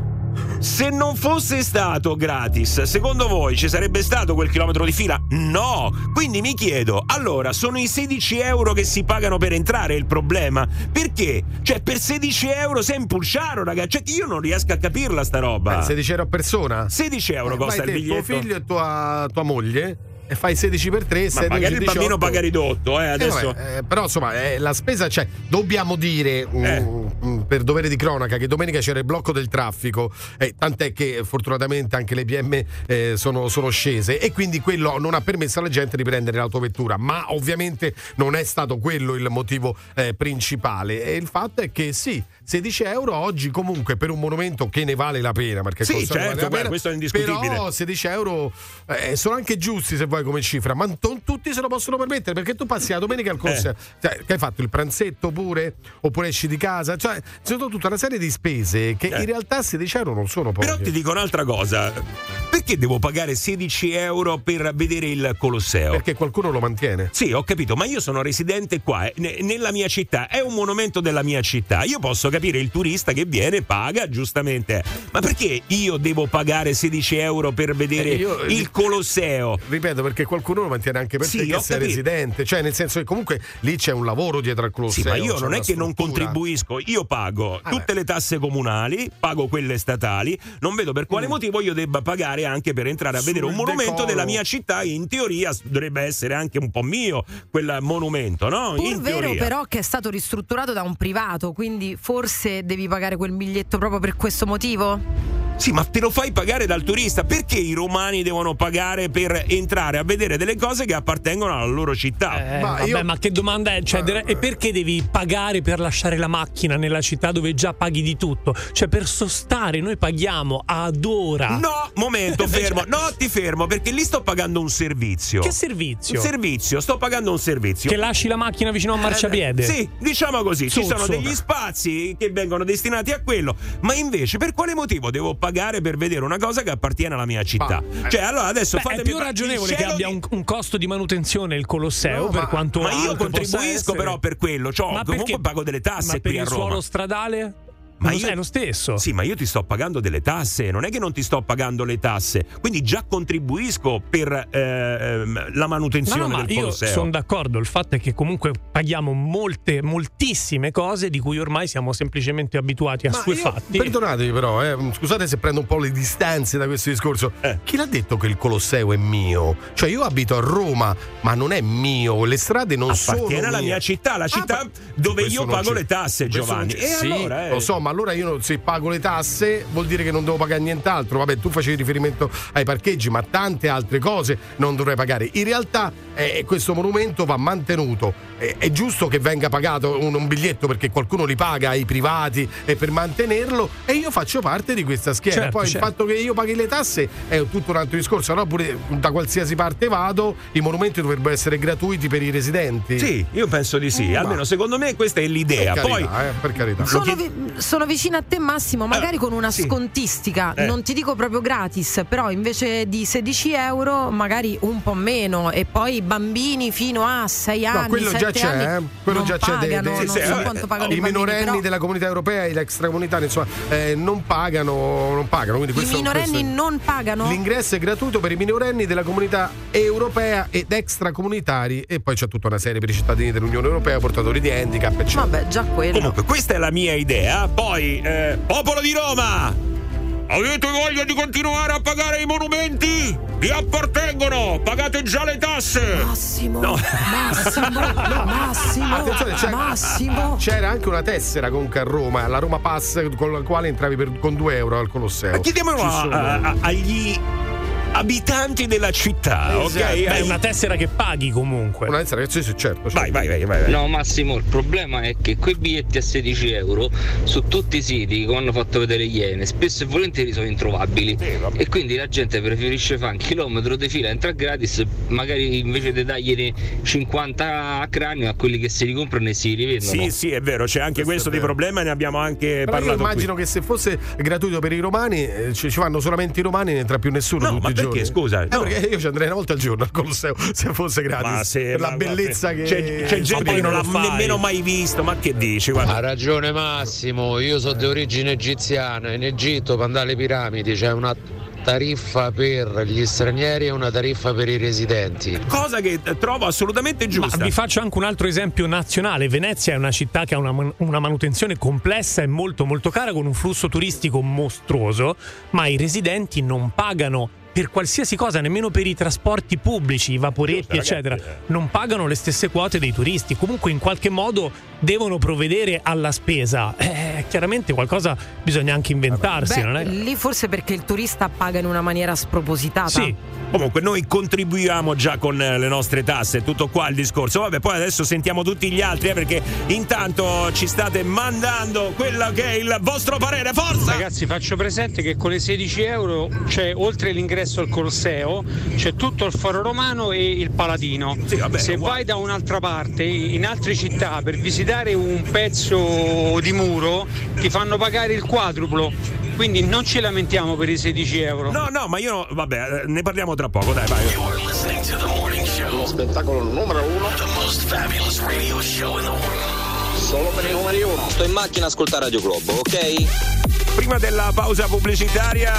Se non fosse stato gratis, secondo voi ci sarebbe stato quel chilometro di fila? No! Quindi mi chiedo, allora sono i 16 euro che si pagano per entrare il problema? Perché? Cioè, per 16 euro sei in pulciaro, ragazzi. Cioè, io non riesco a capirla sta roba. Eh, 16 euro a persona? 16 euro Eh, costa il te, biglietto. tuo figlio e tua, tua moglie e fai 16 per 3, Ma 16, magari il 18. bambino paga ridotto, eh, adesso. vabbè, eh, però insomma eh, la spesa c'è. Dobbiamo dire mm, mm, per dovere di cronaca che domenica c'era il blocco del traffico, eh, tant'è che fortunatamente anche le PM eh, sono, sono scese e quindi quello non ha permesso alla gente di prendere l'autovettura. Ma ovviamente non è stato quello il motivo eh, principale. E il fatto è che sì, 16 euro oggi comunque per un monumento che ne vale la pena. Perché Sì, certo, vale beh, pena, questo è indiscutibile. Però 16 euro eh, sono anche giusti se vuoi come cifra, ma non tutti se lo possono permettere perché tu passi la domenica al Colosseo. Eh. Cioè, che hai fatto il pranzetto pure? Oppure esci di casa? Cioè, ci sono tutta una serie di spese che in realtà 16 euro non sono poche. Eh. Però ti dico un'altra cosa. Perché devo pagare 16 euro per vedere il Colosseo? Perché qualcuno lo mantiene. Sì, ho capito, ma io sono residente qua, eh, ne- nella mia città, è un monumento della mia città. Io posso capire il turista che viene, paga, giustamente. Ma perché io devo pagare 16 euro per vedere Eh, io- il Colosseo? Ripeto, perché qualcuno lo mantiene anche per Sì, te che sei capito. residente. Cioè, nel senso che comunque lì c'è un lavoro dietro al Colosseo. Sì, ma io non è che non contribuisco, io pago tutte le tasse comunali, pago quelle statali, non vedo per quale motivo io debba pagare anche per entrare a vedere un Mm. Sul monumento decoro. della mia città, in teoria dovrebbe essere anche un po' mio quel monumento, no? Pur in vero teoria. però che è stato ristrutturato da un privato, quindi forse devi pagare quel biglietto proprio per questo motivo? Sì, ma te lo fai pagare dal turista. Perché i romani devono pagare per entrare a vedere delle cose che appartengono alla loro città? Eh, vabbè, ma che domanda è? Cioè, dire- e perché devi pagare per lasciare la macchina nella città dove già paghi di tutto? Cioè, per sostare noi paghiamo ad ora. No, momento, fermo. No, ti fermo perché lì sto pagando un servizio. Che servizio? Un servizio, sto pagando un servizio. Che lasci la macchina vicino a un marciapiede? Eh, sì, diciamo così, ci sono degli spazi che vengono destinati a quello, ma invece per quale motivo devo pagare per vedere una cosa che appartiene alla mia città? Cioè, allora adesso Beh, è fatemi più pa- ragionevole che abbia di- un, un costo di manutenzione il Colosseo per quanto ma io contribuisco però per quello, cioè, Ma comunque perché- pago delle tasse ma per qui a il Roma. suolo stradale? Ma io- è lo stesso. Sì, ma io ti sto pagando delle tasse, non è che non ti sto pagando le tasse, quindi già contribuisco per eh, ehm, la No, manutenzione no, ma del io Colosseo. sono d'accordo. Il fatto è che comunque paghiamo molte, moltissime cose di cui ormai siamo semplicemente abituati a Ma io- assuefatti. Perdonatemi però, eh, scusate se prendo un po' le distanze da questo discorso. Eh. Chi l'ha detto che il Colosseo è mio? Cioè io abito a Roma, ma non è mio, le strade non sono Appartiene alla mie. mia città, la città dove Questo io pago c'è. le tasse, Giovanni. E sì, allora, eh. lo so, ma allora io se pago le tasse vuol dire che non devo pagare nient'altro. Vabbè, tu facevi riferimento ai parcheggi, ma tante altre cose non dovrei pagare. In realtà eh, questo monumento va mantenuto. Eh, è giusto che venga pagato un, un biglietto perché qualcuno li paga ai privati e per mantenerlo e io faccio parte di questa schiera. Certo, Poi certo. il fatto che io paghi le tasse è tutto un altro discorso, no? Pure da qualsiasi parte vado, i monumenti dovrebbero essere gratuiti per i residenti. Sì, io penso di sì, almeno ma- secondo me questa è l'idea. Per Poi carità, eh, per carità. Sono, vi- sono vicina a te Massimo, magari con una scontistica, Eh. non ti dico proprio gratis, però invece di 16 euro magari un po' meno e poi i bambini fino a 6 No, anni, quello 7 già c'è, anni eh. quello non già c'è. dei- pagano, dei- non sì, so eh, quanto pagano I i bambini, minorenni però della comunità europea e gli extracomunitari, insomma, eh, non pagano, non pagano. Quindi i questo, minorenni questo- non pagano? L'ingresso è gratuito per i minorenni della comunità europea ed extracomunitari e poi c'è tutta una serie per i cittadini dell'Unione Europea, portatori di handicap, eccetera. Vabbè, già quello. Comunque, questa è la mia idea. Poi, eh, popolo di Roma! Avete voglia di continuare a pagare i monumenti? Vi appartengono! Pagate già le tasse! Massimo, No. Massimo, Massimo, Attenzione, c'è- Massimo. C'era anche una tessera comunque a Roma, la Roma Pass, con la quale entravi per- con 2 euro al Colosseo. Ma chiediamolo a- a- agli abitanti della città, ok? Esatto. Beh, è una tessera che paghi comunque. Una tessera, sì, sì, certo. certo. Vai, vai, vai, vai. No Massimo, il problema è che quei biglietti a 16 euro su tutti i siti che hanno fatto vedere Iene spesso e volentieri sono introvabili e quindi la gente preferisce fare un chilometro di fila, entra gratis, magari invece di dargliene 50 a cranio a quelli che si ricomprano e si rivendono. Sì, sì, è vero, c'è anche questo, di problema ne abbiamo anche Però io parlato immagino qui. che se fosse gratuito per i romani, eh, ci, ci vanno solamente i romani, ne entra più nessuno No, tutti ma i perché, scusa? Eh, No. perché io ci andrei una volta al giorno al Colosseo se fosse gratis. Ma se per la ma- bellezza guarda, che c'è, c'è gente che non l'ha nemmeno mai visto, ma che dici? Guarda. Ha ragione Massimo, io sono di origine egiziana, in Egitto per andare alle piramidi c'è una tariffa per gli stranieri e una tariffa per i residenti. Cosa che eh, trovo assolutamente Ma giusta. vi faccio anche un altro esempio nazionale. Venezia è una città che ha una, man- una manutenzione complessa e molto molto cara con un flusso turistico mostruoso, ma i residenti non pagano per qualsiasi cosa, nemmeno per i trasporti pubblici, i vaporetti, Giusto, eccetera, ragazzi, eh. non pagano le stesse quote dei turisti. Comunque, in qualche modo devono provvedere alla spesa. Eh, chiaramente qualcosa bisogna anche inventarsi, Beh, non è? lì forse perché il turista paga in una maniera spropositata. Sì. Comunque noi contribuiamo già con eh, le nostre tasse, tutto qua il discorso. Vabbè, poi adesso sentiamo tutti gli altri, eh, perché intanto ci state mandando quello che è il vostro parere. Forza! Ragazzi, faccio presente che con le 16 euro c'è oltre l'ingresso al Colosseo, c'è tutto il Foro Romano e il Paladino. Se vai da un'altra parte, in altre città, per visitare un pezzo di muro, ti fanno pagare il quadruplo. Quindi non ci lamentiamo per i 16 euro. No, no, ma io vabbè, eh, ne parliamo tra poco, dai, vai. Lo spettacolo numero uno. Solo per i numeri uno. Sto in macchina a ascoltare Radio Globo, ok? Prima della pausa pubblicitaria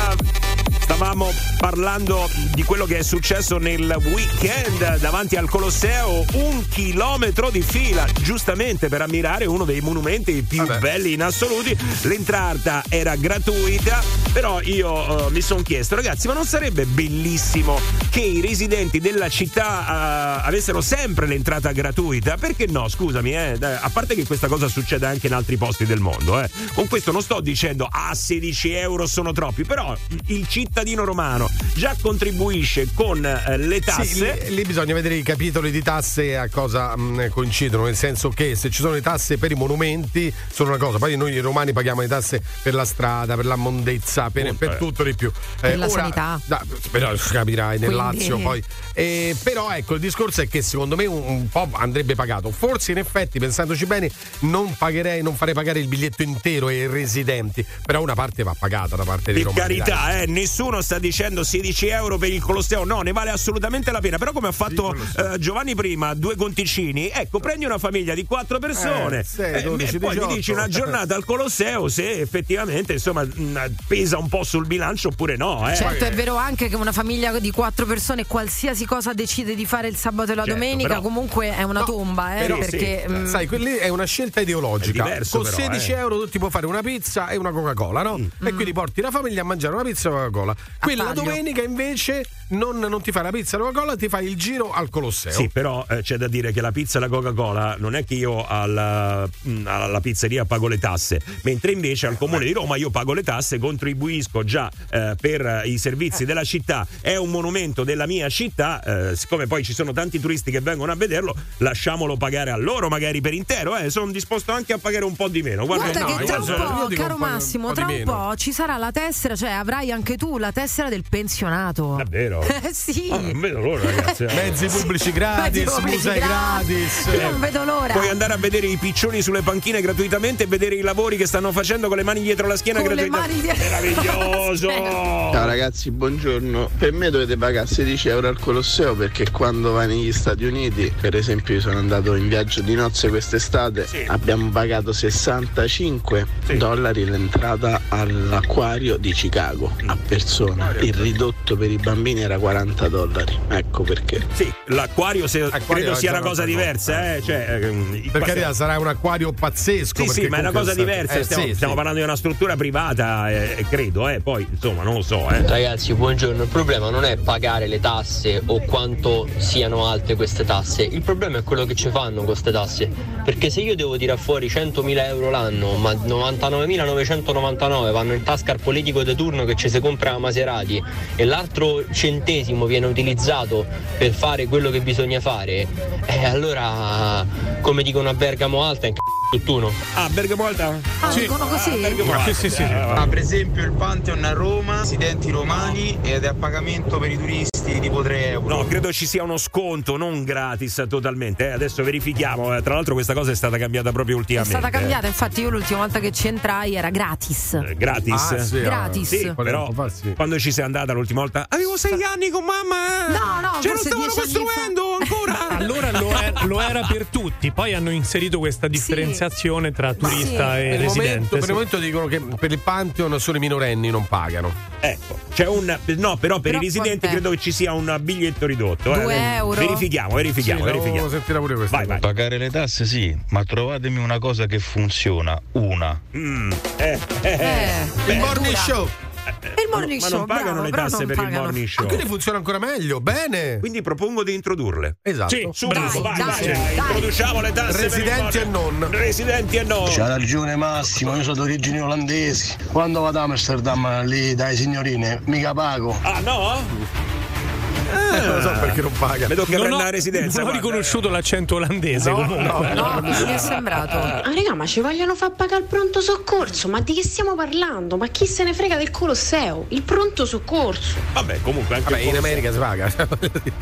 stavamo parlando di quello che è successo nel weekend davanti al Colosseo, un chilometro di fila, giustamente per ammirare uno dei monumenti più belli in assoluti. L'entrata era gratuita, però io eh, mi sono chiesto, ragazzi, ma non sarebbe bellissimo che i residenti della città eh, avessero sempre l'entrata gratuita? Perché no? Scusami, eh, a parte che questa cosa succede anche in altri posti del mondo, eh. Con questo non sto dicendo ah 16 euro sono troppi, però il cittadino romano già contribuisce con eh, le tasse. Sì, lì, lì bisogna vedere i capitoli di tasse a cosa mh, coincidono, nel senso che se ci sono le tasse per i monumenti sono una cosa, poi noi romani paghiamo le tasse per la strada, per la mondezza, per, Punto, per eh. tutto di più. Per la sanità. da- però capirai, nel Quindi- Lazio poi. Eh, però ecco, il discorso è che secondo me un, un po' andrebbe pagato. Forse in effetti, pensandoci bene, non pagherei, non farei pagare il biglietto intero ai residenti, però una parte va pagata da parte dei Per romani. dai. carità, eh, nessuno sta dicendo 16 euro per il Colosseo, no, ne vale assolutamente la pena. Però, come ha fatto eh, Giovanni prima, due conticini, ecco, prendi una famiglia di quattro persone Eh, sei, eh, 12, e poi 18. mi dici una giornata al Colosseo se effettivamente insomma mh, pesa un po' sul bilancio oppure no. Eh. Certo, è vero anche che una famiglia di quattro persone, qualsiasi cosa decide di fare il sabato e la Certo, domenica, però- comunque è una tomba, eh, Però, perché sì, mm, sai, quelli è una scelta ideologica. Diverso Con però, 16 eh. euro tu ti puoi fare una pizza e una Coca-Cola, no? Mm. E quindi porti la famiglia a mangiare una pizza e una Coca-Cola. Quella taglio. domenica invece non, non ti fai la pizza e la Coca-Cola, ti fai il giro al Colosseo. Sì, però eh, c'è da dire che la pizza e la Coca-Cola non è che io alla, mh, alla pizzeria pago le tasse, mentre invece al comune di Roma io pago le tasse, contribuisco già eh, per i servizi della città, è un monumento della mia città, eh, siccome poi ci sono tanti turisti che vengono a vederlo, lasciamolo pagare a loro magari per intero, eh, sono disposto anche a pagare un po' di meno. Guarda, Guarda no, che tra un po', caro un po'- Massimo, un po' tra un po' ci sarà la tessera, cioè avrai anche tu la tessera del pensionato. Davvero? Eh sì. Ah, non vedo l'ora, ragazzi. eh. Mezzi pubblici gratis, Mezzi pubblici musei gratis. Io non vedo l'ora. Puoi andare a vedere i piccioni sulle panchine gratuitamente e vedere i lavori che stanno facendo con le mani dietro la schiena Con le gratuitamente. mani dietro- Meraviglioso! Ciao ragazzi, buongiorno. Per me dovete pagare 16 euro al Colosseo perché quando vai negli Stati Uniti, per esempio io sono andato in viaggio di nozze quest'estate, abbiamo pagato 65 dollari l'entrata all'acquario di Chicago a persona. Il ridotto per i bambini era 40 dollari. Ecco perché. Sì, l'acquario se- credo è sia una cosa diversa, eh. Cioè, i- Per carità, sarà un acquario pazzesco. Sì, sì, ma è una cosa diversa. Eh, stiamo sì, stiamo sì. parlando di una struttura privata, eh, credo, eh. Poi, insomma, non lo so, eh. Ragazzi, buongiorno. Il problema non è pagare le tasse o quanto siano alte queste tasse. Il problema è quello che ci fanno con queste tasse. Perché se io devo tirare fuori 100.000 euro l'anno, ma 99.999 vanno in tasca al politico di turno che ci si compra la Maserati e l'altro centesimo viene utilizzato per fare quello che bisogna fare, eh, allora, come dicono a Bergamo Alta, è un c***o tutt'uno. Ah, Bergamo Alta? Ah, dicono così? Bergamo Alta. Sì, sì, sì. Ah, per esempio il Pantheon a Roma, residenti romani ed è a pagamento per i turisti tipo 3 euro. No, credo ci sia uno sconto, non gratis totalmente. eh. Adesso verifichiamo. eh. Tra l'altro, questa cosa è stata cambiata proprio È ultimamente. stata cambiata, infatti io l'ultima volta che ci entrai era gratis. eh. Gratis? Ah, sì, ah. Gratis. Sì, però quando ci sei andata l'ultima volta avevo sei anni con mamma. No, no, Ce lo stavano fa. costruendo ancora. Allora lo era, lo era per tutti, poi hanno inserito questa differenziazione tra turista Per e momento, residente. per il sì. momento dicono che per il Pantheon solo i minorenni non pagano. Ecco, c'è un. No, però per Però i residenti quant'è? credo che ci sia un biglietto ridotto. eh. Due euro? Verifichiamo, verifichiamo, Sì, verifichiamo. sentire pure questo. Vai, vai. Pagare le tasse sì, ma trovatemi una cosa che funziona, una. Mm, eh, eh, eh. Eh, Il morning dura. show. E il morning ma show, non pagano bravo, le tasse per pagano. il morning Ah, show. quindi funziona ancora meglio. Bene. Quindi propongo di introdurle. Esatto. Sì, subito, Dai, vai, dai, vai, dai. introduciamo le tasse Residenti per il morning- e non. Residenti e non. C'ha ragione Massimo, io sono d'origini olandesi. Quando vado ad Amsterdam lì dai signorine, mica pago. Ah no? Eh, non so perché non paga. Mi tocca Non ho, la residenza. non ho riconosciuto l'accento olandese No, comunque. no, No, mi è sembrato. Ah, raga, ma ci vogliono far pagare il pronto soccorso? Ma di che stiamo parlando? Ma chi se ne frega del Colosseo? Il pronto soccorso. Vabbè, comunque anche Vabbè, in. America si paga.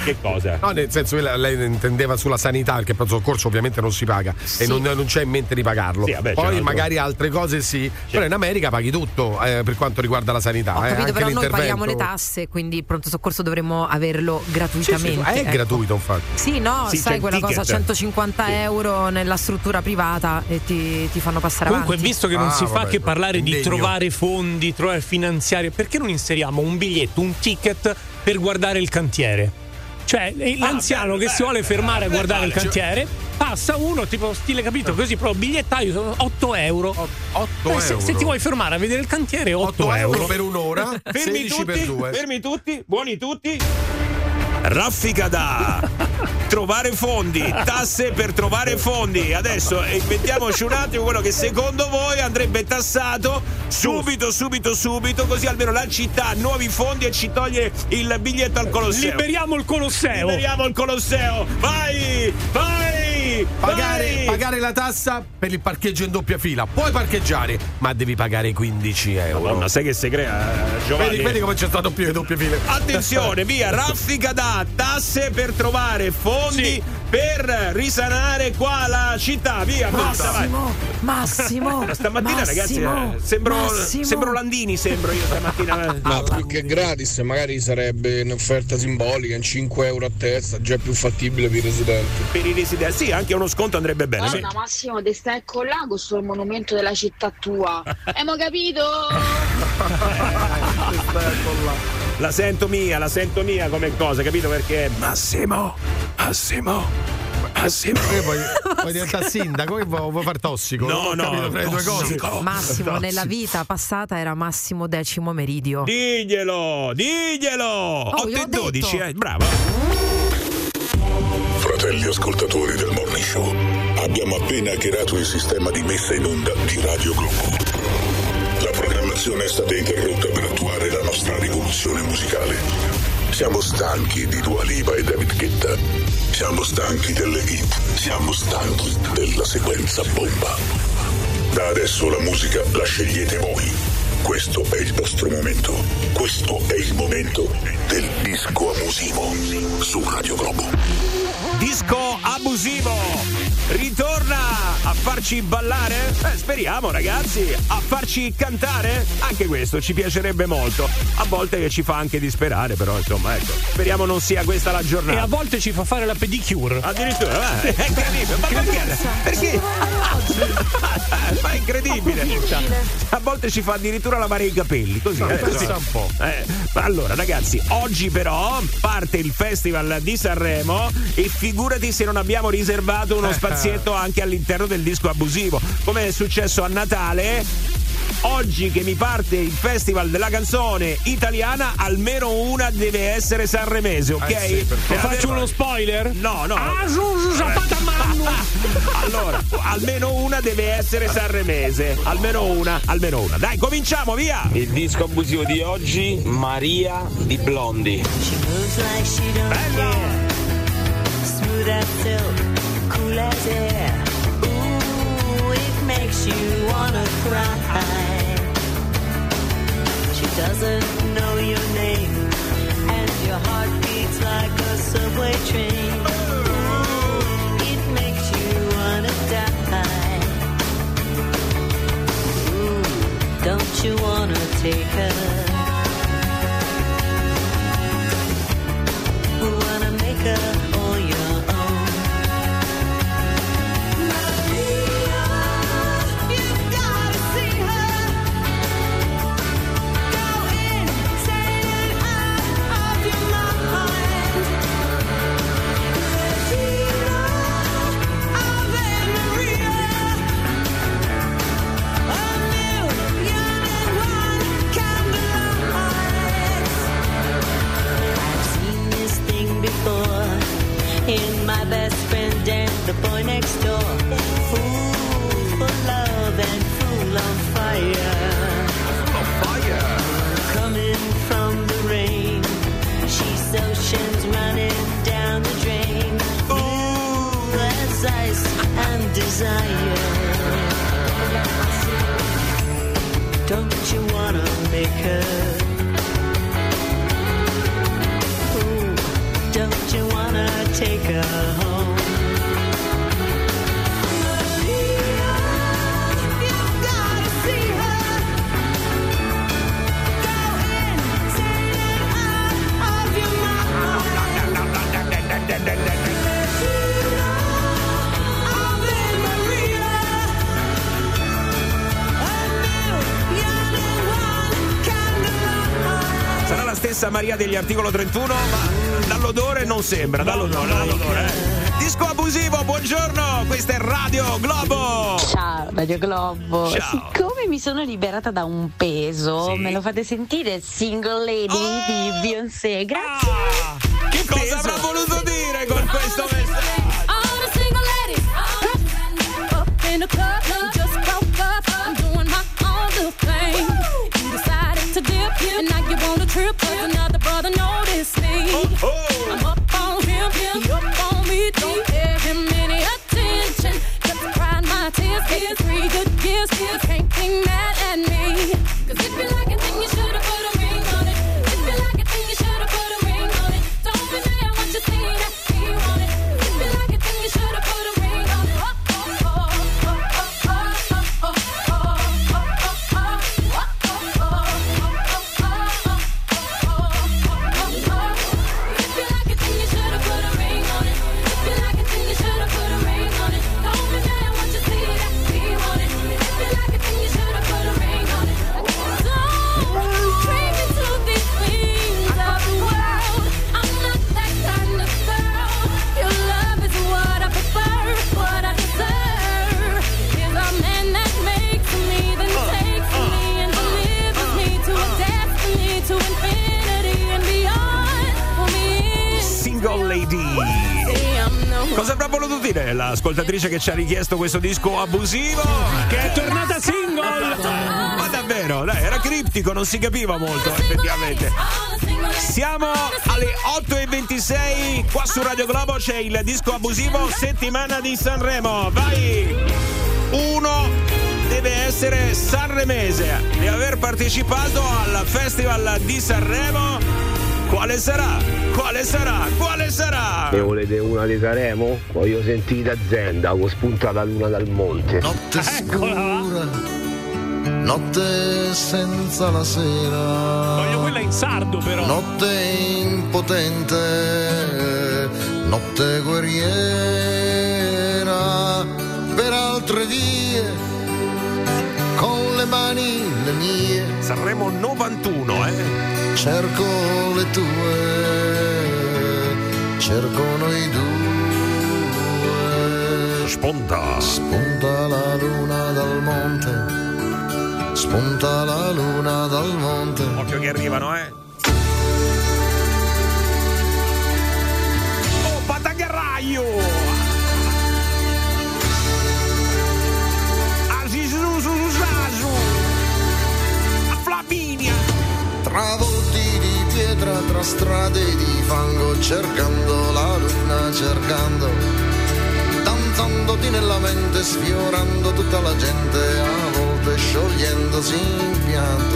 Che cosa? No, nel senso che lei intendeva sulla sanità, perché il pronto soccorso ovviamente non si paga e non, non c'è in mente di pagarlo. Sì, vabbè, c'è Poi magari altre cose sì, però in America paghi tutto eh, per quanto riguarda la sanità. Ho eh, capito, anche però noi paghiamo le tasse, quindi il pronto soccorso dovremmo averlo Sì, sì, gratuitamente. è ecco. gratuito infatti. Sì, no, Sì, sai quella ticket. cosa, 150 euro nella struttura privata e ti, ti fanno passare Comunque, avanti. visto che non Ah, si fa vabbè, che parlare di indegno. trovare fondi, trovare finanziarie, perché non inseriamo un biglietto, un ticket per guardare il cantiere? Cioè, eh, l'anziano che si vuole fermare a guardare il cantiere, passa uno, tipo stile capito, così però bigliettaio sono 8 euro. 8 Eh, se, euro. se ti vuoi fermare a vedere il cantiere, 8, 8 euro. euro per un'ora, Fermi 16 per tutti, 2. fermi tutti, buoni tutti. Raffica da trovare fondi, tasse per trovare fondi. Adesso inventiamoci un attimo quello che secondo voi andrebbe tassato subito, subito, subito, così almeno la città ha nuovi fondi e ci toglie il biglietto al Colosseo. Liberiamo il Colosseo. Liberiamo il Colosseo. Vai! Vai! Pagare, vai! pagare la tassa per il parcheggio in doppia fila. Puoi parcheggiare, ma devi pagare 15 euro. Madonna, sai che si crea, eh, Giovanni? Vedi, vedi come c'è stato più le doppie file. Attenzione, via, raffica da tasse per trovare fondi per risanare qua la città. Via, basta, vai. Massimo, Massimo. Stamattina, ragazzi, Massimo, eh, sembro, Massimo. sembro Landini, sembro io stamattina. Ma più che gratis, magari sarebbe un'offerta simbolica, in 5 euro a testa, già più fattibile per i residenti. Per i residenti, sì, anche uno sconto andrebbe bene. sì. Madonna Massimo, te stai con là con sto monumento della città tua. Abbiamo capito? La sento mia, la sento mia come cosa, capito perché? Massimo, Massimo, Massimo. Io poi, poi diventa sindaco che vuoi, vuoi far tossico. No, no, capito fra le due cose. tossico. Massimo, Tossico. nella vita passata era Massimo Decimo Meridio. Diglielo, diglielo. 8 gliel'ho e 12, detto. eh, brava. Fratelli ascoltatori del Morning Show, abbiamo appena hackerato il sistema di messa in onda di Radio Globo. La programmazione è stata interrotta per attuare la nostra rivoluzione musicale. Siamo stanchi di Dua Lipa e David Guetta. Siamo stanchi delle hit. Siamo stanchi della sequenza bomba. Da adesso la musica la scegliete voi. Questo è il vostro momento. Questo è il momento del disco abusivo su Radio Globo. Disco abusivo ritorna a farci ballare? Eh, speriamo ragazzi, a farci cantare? Anche questo ci piacerebbe molto. A volte ci fa anche disperare, però insomma, ecco, speriamo non sia questa la E giornata. a volte ci fa fare la pedicure. Addirittura, eh, è incredibile. Ma perché? Perché? Ma è incredibile. A volte ci fa addirittura lavare i capelli, così. eh, insomma. un po'. Eh, ma allora, ragazzi, oggi però parte il Festival di Sanremo e figurati se non abbiamo riservato uno spazietto anche all'interno del disco abusivo. Come è successo a Natale. Oggi che mi parte il Festival della canzone italiana, almeno una deve essere sanremese, ok? Eh sì, E Faccio uno spoiler? No, no. Ah, su, su, mano. Allora, almeno una deve essere sanremese. Almeno una, almeno una. Dai, cominciamo, via! Il disco abusivo di oggi, Maria di Blondi. Bella! Smooth as silk, cool as air. Ooh, it makes you wanna cry. She doesn't know your name, and your heart beats like a subway train. Ooh, it makes you wanna die. Ooh, don't you wanna take her? Wanna make her take a home? Stessa Maria degli articolo 31, ma dall'odore non sembra, dall'odore, dall'odore, eh. Disco abusivo, buongiorno, questa è Radio Globo. Ciao Radio Globo, Ciao. siccome mi sono liberata da un peso, me lo fate sentire Single Lady di Beyoncé, grazie. Che cosa avrà voluto dire con questo messaggio? crib, cause another brother noticed me. Oh, oh. Ci ha richiesto questo disco abusivo? Che è tornata single! Ma davvero, dai, era criptico, non si capiva molto, effettivamente. Siamo alle 8.26, qua su Radio Globo c'è il disco abusivo settimana di Sanremo. Vai! Uno deve essere sanremese e aver partecipato al Festival di Sanremo. Quale sarà? Quale sarà? Quale sarà? Ne volete una di Saremo? Voglio sentire azienda con spunta la luna dal monte. Notte scura, notte senza la sera. Voglio quella in sardo però. Notte impotente, notte guerriera, per altre vie, con le mani le mie. Sanremo 91, eh? Cerco le tue, cerco noi due. Spunta. Spunta la luna dal monte, spunta la luna dal monte. Occhio che arrivano, eh? Oh! Tra strade di fango, cercando la luna, cercando, danzandoti nella mente, sfiorando tutta la gente, a volte sciogliendosi in pianto.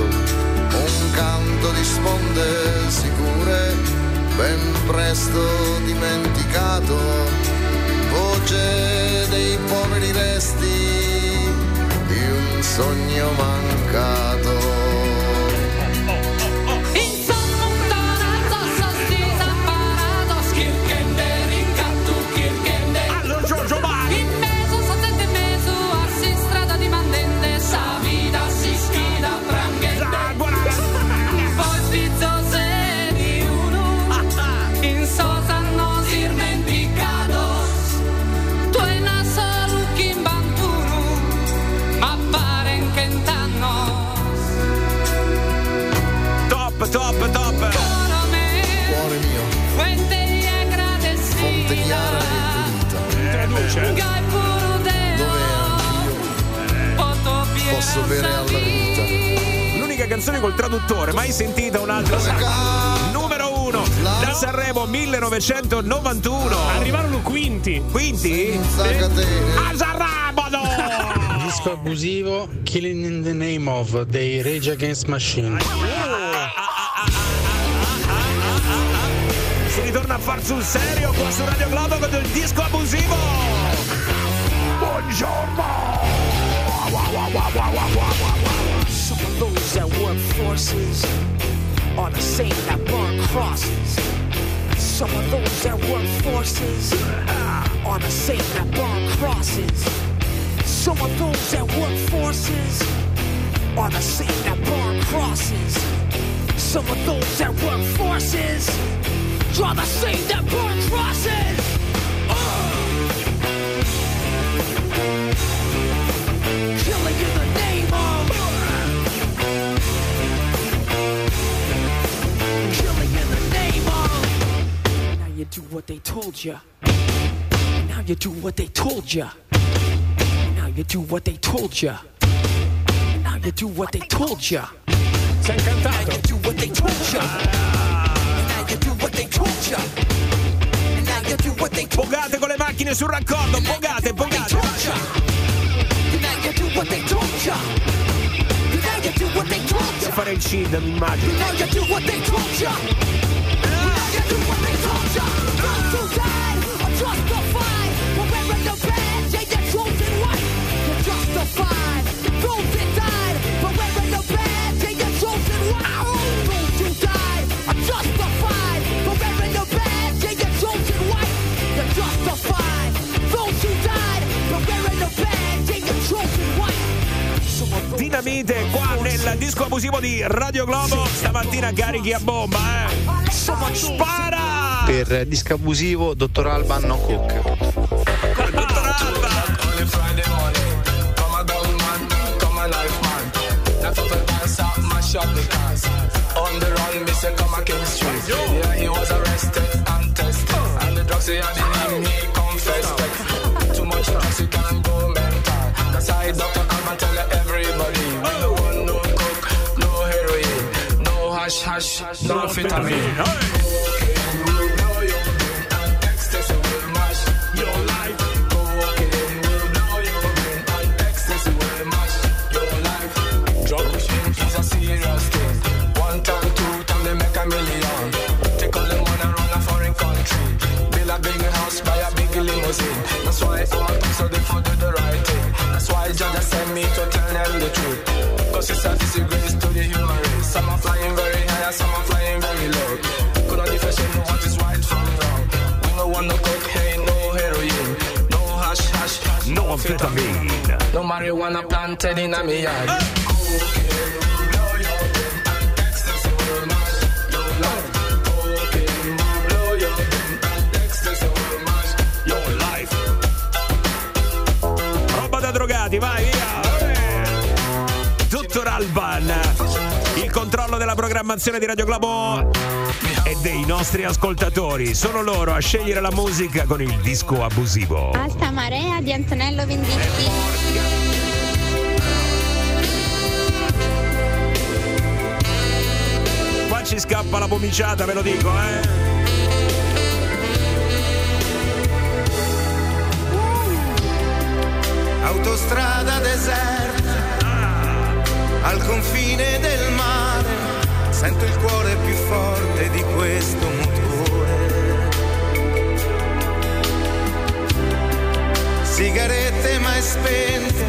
Bere alla vita. L'unica canzone col traduttore, mai sentita un'altra. Numero uno. da Sanremo 1991. Arrivarono quinti. Quinti? A Sanremo! Disco abusivo Killing in the Name of dei Rage Against Machine. Si ritorna a far sul serio qua su Radio Globo con il disco abusivo. Buongiorno. Some of those that work forces are the same that burn crosses. Some of those that work forces are the same that burn crosses. Some of those that work forces are the same that burn crosses. Some of those that work forces are the same that burn crosses. Do what they told you. Now you do what they told you. Now you do what they told you. Now you do what they told you. Sei incantato. Now you do what they told you. Now you do what they told you. Now you do what they told Pogate con le macchine sul raccordo, pogate, pogate. You do what they told you. Now you do what they told ya. Fare il immagino. Now you do what they told you. Now you do what they told you. Those who Dinamite qua nel disco abusivo di Radio Globo. Stamattina carichi a bomba, eh. Spara! Per disco abusivo, dottor Alban no cook. On the run, me say come a King Street. Yeah, he was arrested and tested. And the drugs he had in him, he confessed. Too much drugs, he can go mental. That's why Dr. Alban tell everybody. A a a big limousine. That's why I'm a so they do the right thing. That's why Jah sent me to tell them the truth. Cause it's a disgrace to the human. Some are flying very high, and some are flying very low. Could not differentiate know what is right from wrong. We no want no cocaine, no heroin, no hash hash, no amphetamine, no marijuana planted in a yard. Da drogati, vai programmazione di Radio Globo e dei nostri ascoltatori. Sono loro a scegliere la musica con il disco abusivo. Alta marea di Antonello Venditti. Qua ci scappa la pomiciata, ve lo dico, eh! Autostrada deserta, al confine del mare, sento il cuore più forte di questo motore. Sigarette mai spente,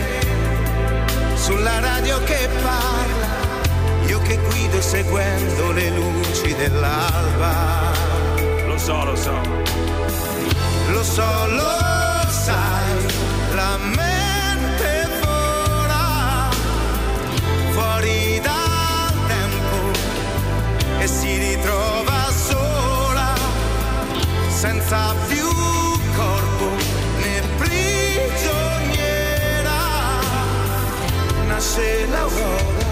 sulla radio che parla, io che guido seguendo le luci dell'alba. Lo so, lo so. Lo so, lo sai, la mente e si ritrova sola, senza più corpo né prigioniera. Nasce l'aurora.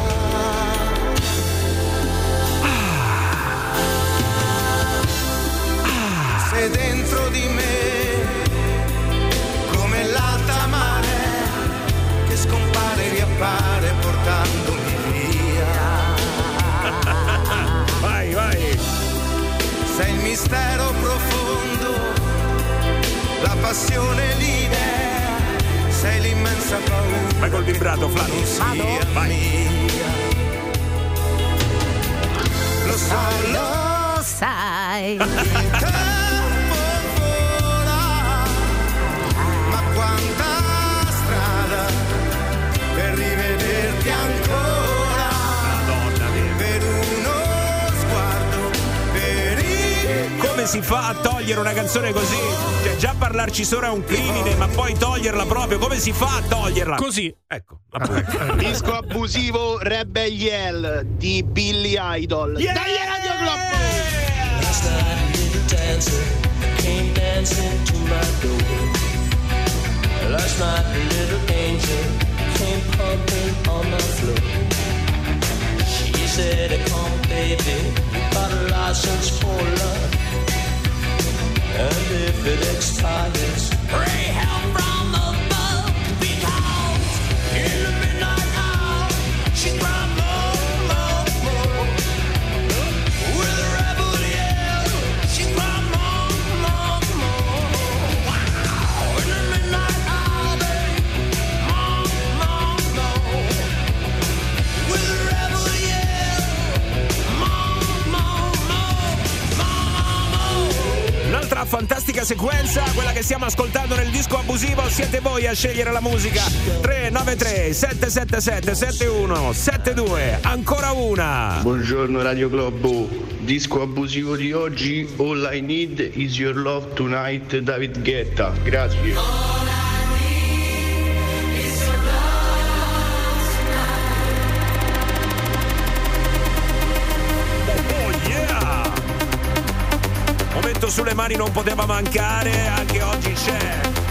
Canzone così? Cioè, già parlarci sopra è un crimine, ma poi toglierla proprio, come si fa a toglierla? Così. Ecco, appunto. Disco abusivo Rebel Yell di Billy Idol. Dai Radio Globo! Last night a little dancer came dancing to my door. Last night a little angel came pumping on my floor. She said, come baby, you got a license for love. And if it expires, pray help from above. Because in the midnight hour, she cried fantastica sequenza, quella che stiamo ascoltando nel disco abusivo, siete voi a scegliere la musica. 393 777 7172. Ancora una. Buongiorno Radio Globo, disco abusivo di oggi, All I Need Is Your Love Tonight, David Guetta, grazie. Non poteva mancare, anche oggi c'è.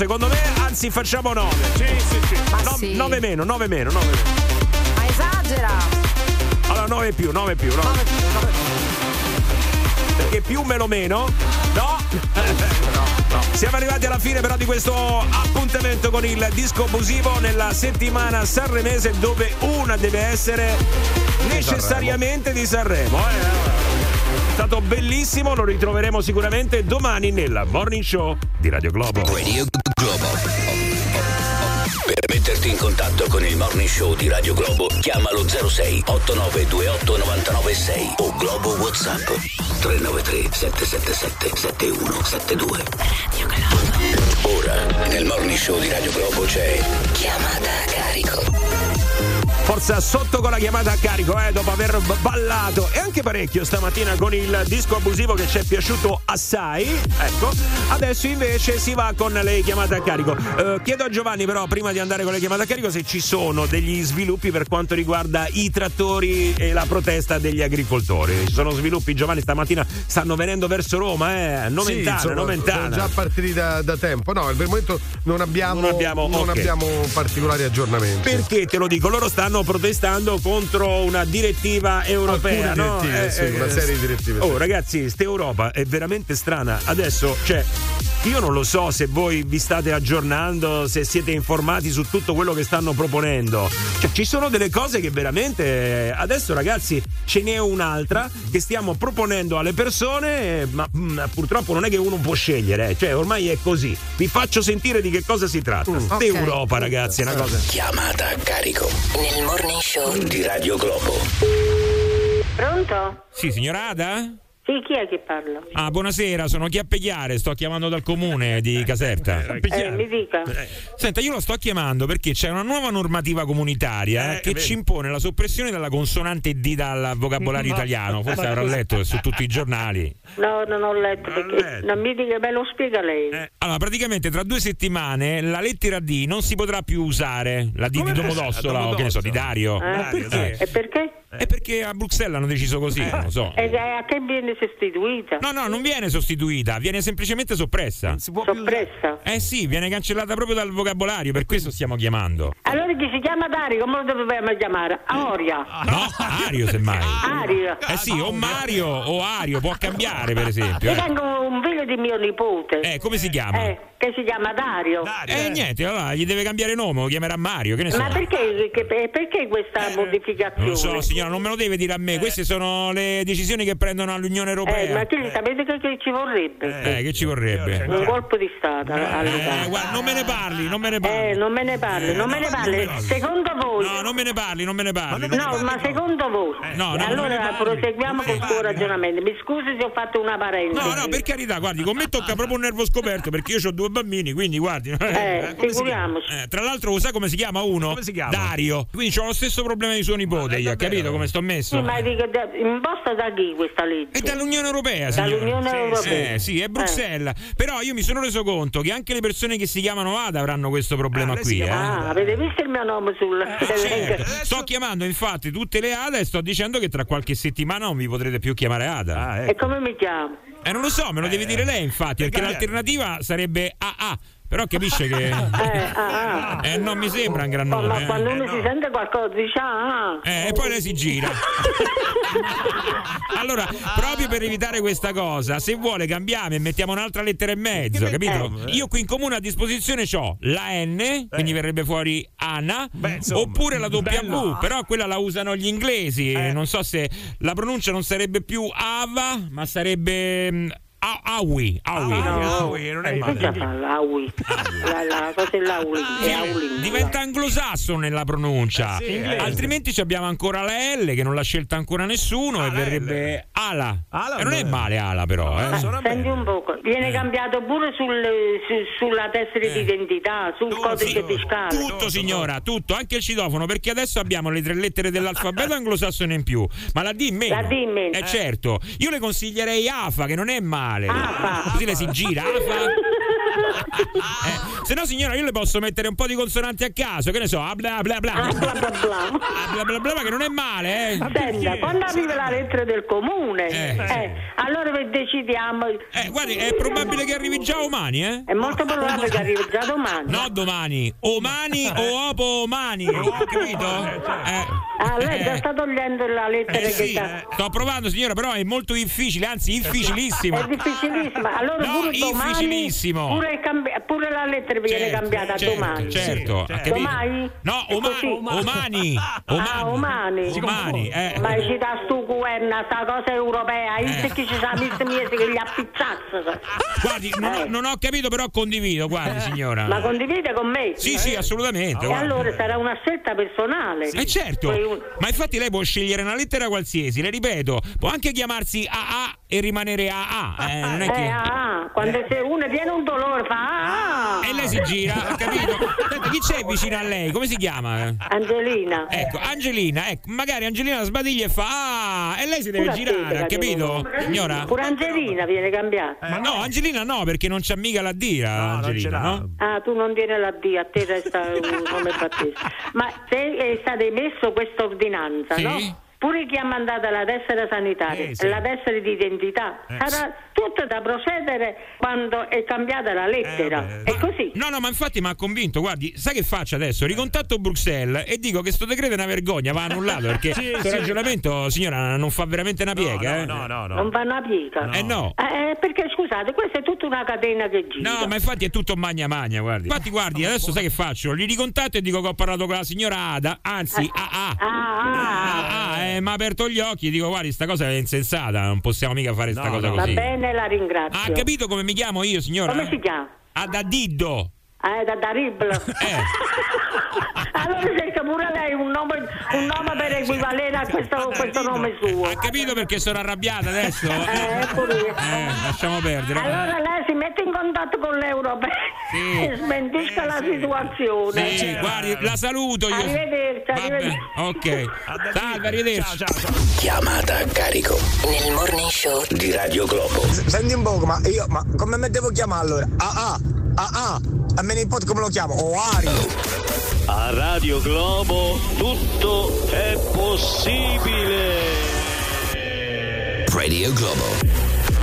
Secondo me, anzi facciamo 9. Sì, sì, sì. No- sì. 9 meno, 9 meno, 9 meno. Ma esagera. Allora 9 più, 9 più, 9 Perché più meno meno? No? Siamo arrivati alla fine però di questo appuntamento con il disco abusivo nella settimana sanremese dove una deve essere necessariamente di Sanremo. eh. È stato bellissimo, lo ritroveremo sicuramente domani nella Morning Show di Radio Globo. Radio Morning Show di Radio Globo, chiamalo 06 8928 996 o Globo WhatsApp 393 777 7172. Radio Globo. Ora, nel Morning Show di Radio Globo c'è Chiamata a carico. Forza sotto con la chiamata a carico, eh, dopo aver ballato e anche parecchio stamattina con il disco abusivo che ci è piaciuto assai. Ecco, adesso invece si va con le chiamate a carico. Eh, chiedo a Giovanni, però, prima di andare con le chiamate a carico, se ci sono degli sviluppi per quanto riguarda i trattori e la protesta degli agricoltori. Ci sono sviluppi, Giovanni, stamattina stanno venendo verso Roma, eh. Nomentana, Sì, sono- Nomentana. sono già partiti da, da tempo. No, per il momento non abbiamo, Non abbiamo- non ok. abbiamo particolari aggiornamenti. Perché te lo dico? Loro stanno protestando contro una direttiva europea. No? direttive, sì, una serie di direttive, Oh, sì. ragazzi, sta Europa è veramente strana. Adesso c'è io non lo so se voi vi state aggiornando, se siete informati su tutto quello che stanno proponendo. Cioè, ci sono delle cose che veramente. Adesso, ragazzi, ce n'è un'altra che stiamo proponendo alle persone, ma mm, purtroppo non è che uno può scegliere, eh. cioè ormai è così. Vi faccio sentire di che cosa si tratta. ok. Europa, ragazzi, è una cosa. Chiamata a carico Nel morning show di Radio Globo. Pronto? Sì, signora Ada? Sì, chi è che parla? Ah, buonasera, sono Chiappechiare, sto chiamando dal comune di Caserta. Eh, mi dica. Senta, io lo sto chiamando perché c'è una nuova normativa comunitaria Eh, che ci impone la soppressione della consonante D dal vocabolario Ma- italiano. Forse avrà letto su tutti i giornali. No, non ho letto perché non mi dica, me lo spiega lei. Allora, praticamente tra due settimane la lettera D non si potrà più usare. La D di Domodossola o che ne so, di Dario. Eh, perché? E perché? È perché a Bruxelles hanno deciso così, non lo so. E a che viene sostituita? No, no, non viene sostituita, viene semplicemente soppressa. Soppressa? Eh sì, viene cancellata proprio dal vocabolario, per questo stiamo chiamando. Allora chi si chiama Dario, come lo dobbiamo chiamare? Aria. No, Ario semmai. Aria. Eh sì, o Mario o Ario, può cambiare per esempio. Io eh. tengo un figlio di mio nipote. Eh, come si chiama? Eh, che si chiama Dario. Eh niente, allora gli deve cambiare nome, lo chiamerà Mario, che ne so. Ma perché, che- perché questa modificazione? Non so, signora, non me lo deve dire a me, queste sono le decisioni che prendono all'Unione Eh, Europea. ma che, sapete che, che ci vorrebbe? Eh, che ci vorrebbe? Un colpo di Stato. Eh, guarda, non me ne parli, non me ne parli. Eh, non me ne parli, non me ne parli. Secondo voi? No, non me ne parli, non me ne parli. No, ma secondo voi? No, no, allora proseguiamo col suo ragionamento. Mi scusi se ho fatto una parentesi. No, no, per carità, guardi, con me tocca proprio un nervo scoperto perché io ho due bambini, quindi guardi. Eh, figuriamoci. Eh, tra l'altro, sa come si chiama uno? Come si chiama? Dario. Quindi ho lo stesso problema di suo nipote, io, capito come sto messo? Sì, ma dico, da- imposta da chi questa legge? È dall'Unione Europea, signora. Dall'Unione Sì, Europea. Eh, sì, è Bruxelles. Però io mi sono reso conto che anche le persone che si chiamano Ada avranno questo problema qui. eh. Ah, avete visto il mio nome sul Certo. Sto chiamando infatti tutte le Ada e sto dicendo che tra qualche settimana non vi potrete più chiamare Ada. E come mi chiamo? Eh, non lo so, me lo deve dire lei, infatti, perché l'alternativa sarebbe AA. Però capisce che. Eh, ah, ah. Eh, non mi sembra un gran nome. ma eh. quando uno si sente qualcosa dice ah, ah. Eh, e poi lei si gira. allora, proprio per evitare questa cosa, se vuole cambiamo e mettiamo un'altra lettera e mezzo, capito? Io qui in comune a disposizione ho la N, quindi verrebbe fuori Anna, oppure la W, però quella la usano gli inglesi. Non so se la pronuncia non sarebbe più Ava, ma sarebbe mm, A- Awi. Awi. No, eh, cosa fa l'aui? La, la cosa è? È auli. Diventa anglosassone nella pronuncia. Eh sì, inglese. Altrimenti ci abbiamo ancora la L che non l'ha scelta ancora nessuno e verrebbe Ala. e non è male Ala però, eh. Senti un poco, viene cambiato pure sul, su- sulla tessera Eh. d'identità, sul codice fiscale. Tutto signora, tutto, anche il citofono, perché adesso abbiamo le tre lettere dell'alfabeto anglosassone in più, ma la D in meno. La D in meno. Eh certo. Io le consiglierei AFA che non è male. Così le si gira, AFA. Eh, se no signora io le posso mettere un po' di consonanti a caso, che ne so, ah, bla bla bla. Ah, bla bla bla. Ah, bla bla bla, ma che non è male, eh. Senta, quando arriva la lettera del comune, Eh, eh, allora decidiamo. Eh, guardi, è probabile che arrivi già domani, eh? È molto probabile che arrivi già domani. No, domani. Omani o opo omani. Capito? Eh. Ah, lei già sta togliendo la lettera Eh che sì, sta. sto provando signora, però è molto difficile, anzi difficilissimo. È difficilissima. Allora No, difficilissimo. Pure, cambi- pure la lettera viene Certo, cambiata certo, domani. Certo, capito? Domani? No, omani. Ah, umani. Umani, eh. Ma ci da stu governo, sta cosa europea, io che ci sa mister mese che gli appizzazza. Guardi, non, ho- non ho capito, però condivido, guardi signora. Eh. Ma condivide con me? Sì, sì, assolutamente. E allora sarà una scelta personale. Eh certo, un- ma infatti lei può scegliere una lettera qualsiasi, le ripeto, può anche chiamarsi AA e rimanere AA, eh, non è Eh, che... ah, quando se uno viene un dolore fa ah. E lei si gira, ha capito? Senta, chi c'è vicino a lei? Come si chiama? Angelina. Ecco, Angelina, ecco, magari Angelina sbadiglia e fa Ah, e lei si deve Pure a te, girare, ha capito? Signora? Pure Angelina viene cambiata. Ma no, Angelina no, perché non c'ha mica la D, Angelina, no? Ah, tu non tieni la D, a te resta un nome battesimo. Ma se è stata emessa questa ordinanza, Sì. no? Pure chi ha mandato la tessera sanitaria Eh, sì. e la tessera di identità, Eh, sarà tutto da procedere quando è cambiata la lettera. Eh, è così. No, no, ma infatti mi ha convinto. Guardi, sai che faccio adesso? Ricontatto Bruxelles e dico che sto decreto è una vergogna, va annullato perché Sì, questo sì. ragionamento, signora, non fa veramente una piega. eh. no, no, Non vanno a piega. Eh no. Eh, perché scusate, questa è tutta una catena che gira. No, ma infatti è tutto magna magna, guardi. Infatti, guardi, adesso sai che faccio? Li ricontatto e dico che ho parlato con la signora Ada, anzi, ah, ah. Ah, ah, eh, mi ha aperto gli occhi, dico guardi, sta cosa è insensata, non possiamo mica fare sta cosa Va così. bene, la ringrazio. Ha capito come mi chiamo io, signora? Come si chiama? Ada Diddo. Eh, da Dariblo. allora cerca pure lei un nome, un nome per equivalere a questo, questo nome suo. Ha capito perché sono arrabbiata adesso? Eh. Eh, lasciamo perdere. Allora lei si mette in contatto con l'Europeo e smentisca la situazione. Sì, guardi, la saluto io. Arrivederci, arrivederci. ok. Salve, arrivederci. Chiamata a carico nel morning show di Radio Globo. Senti un poco, ma io, ma come mi devo chiamare allora? Ah ah, ah ah, a me nipote come lo chiamo? Oario. A Radio Globo tutto è possibile. Radio Globo.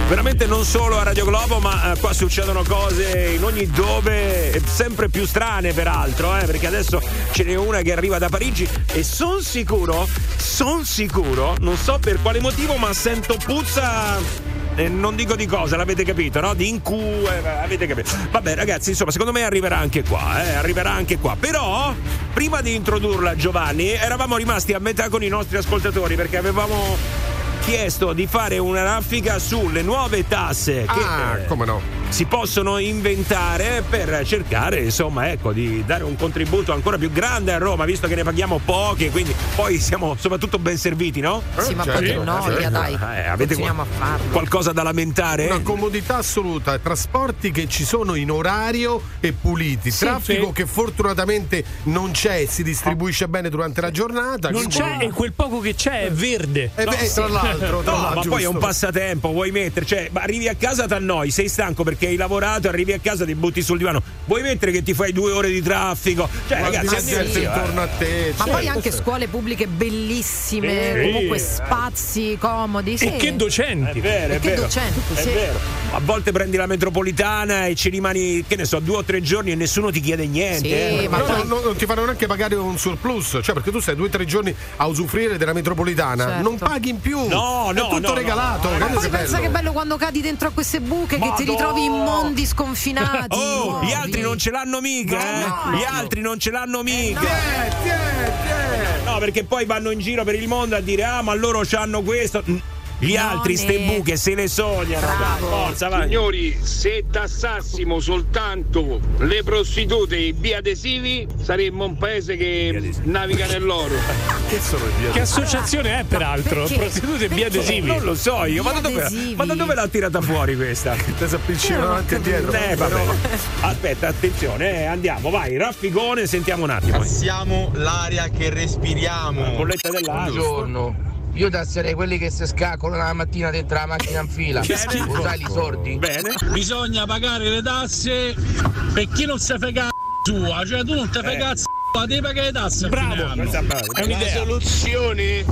Veramente non solo a Radio Globo, ma eh, qua succedono cose in ogni dove, sempre più strane peraltro, eh, perché adesso ce n'è una che arriva da Parigi e son sicuro, son sicuro, non so per quale motivo, ma sento puzza. Eh, non dico di cosa, l'avete capito, no? Di incu, eh, avete capito. Vabbè, ragazzi, insomma, secondo me arriverà anche qua, eh, arriverà anche qua. Però, prima di introdurla, Giovanni, eravamo rimasti a metà con i nostri ascoltatori perché avevamo chiesto di fare una raffica sulle nuove tasse che Ah, come no? Si possono inventare per cercare insomma ecco di dare un contributo ancora più grande a Roma visto che ne paghiamo poche quindi poi siamo soprattutto ben serviti no? Sì, ma poi che noia, dai. Eh, avete Continuiamo a farlo. qualcosa da lamentare? Una comodità assoluta, trasporti che ci sono in orario e puliti, Sì, traffico sì. che fortunatamente non c'è e si distribuisce bene durante la giornata. Non c'è e quel poco che c'è è verde. Eh beh, tra l'altro, tra No, l'altro, ma poi è un giusto. passatempo, vuoi mettere, cioè, ma arrivi a casa t'annoi, sei stanco perché hai lavorato, arrivi a casa ti butti sul divano. Vuoi mettere che ti fai due ore di traffico? Cioè, Guardi ragazzi, sì, intorno a te. Ma cioè, poi anche scuole pubbliche bellissime, Sì. comunque spazi comodi. Sì. E che docenti. È vero, è E che vero. docenti, è sì. vero. A volte prendi la metropolitana e ci rimani, che ne so, due o tre giorni e nessuno ti chiede niente. Sì, eh. ma No, poi- no, no, non ti fanno neanche pagare un surplus, cioè perché tu stai due o tre giorni a usufruire della metropolitana, Certo. non paghi in più. No, è no, tutto no, regalato. no. guarda Poi che pensa bello. che bello quando cadi dentro a queste buche che ti Madonna. ritrovi in mondi sconfinati. Oh, nuovi. gli altri non ce l'hanno mica, eh? no. Gli altri non ce l'hanno mica. Tiè, tiè. No, perché poi vanno in giro per il mondo a dire "Ah, ma loro c'hanno questo". Gli No, altri ste ne- buche se le sognano. dai, Forza, vai. Signori, se tassassimo soltanto le prostitute e i biadesivi, saremmo un paese che naviga nell'oro. Che sono i via- Che associazione è peraltro? Perché? Prostitute e biadesivi. Non lo so io, ma da, dove, ma da dove l'ha tirata fuori questa? Te si appiccicano avanti e dietro. Eh, vabbè. Aspetta, attenzione, eh, andiamo, vai, raffigone, sentiamo un attimo. Passiamo l'aria che respiriamo. Bolletta dell'acqua. Buongiorno. Io tasserei quelli che si scaccano la mattina dentro la macchina in fila. Bene. Lo sai i sordi? Bene. Bisogna pagare le tasse per chi non si frega sua, cioè tu non ti fai Eh. cazzo, devi pagare le tasse. Bravo. Questa è un'idea. soluzione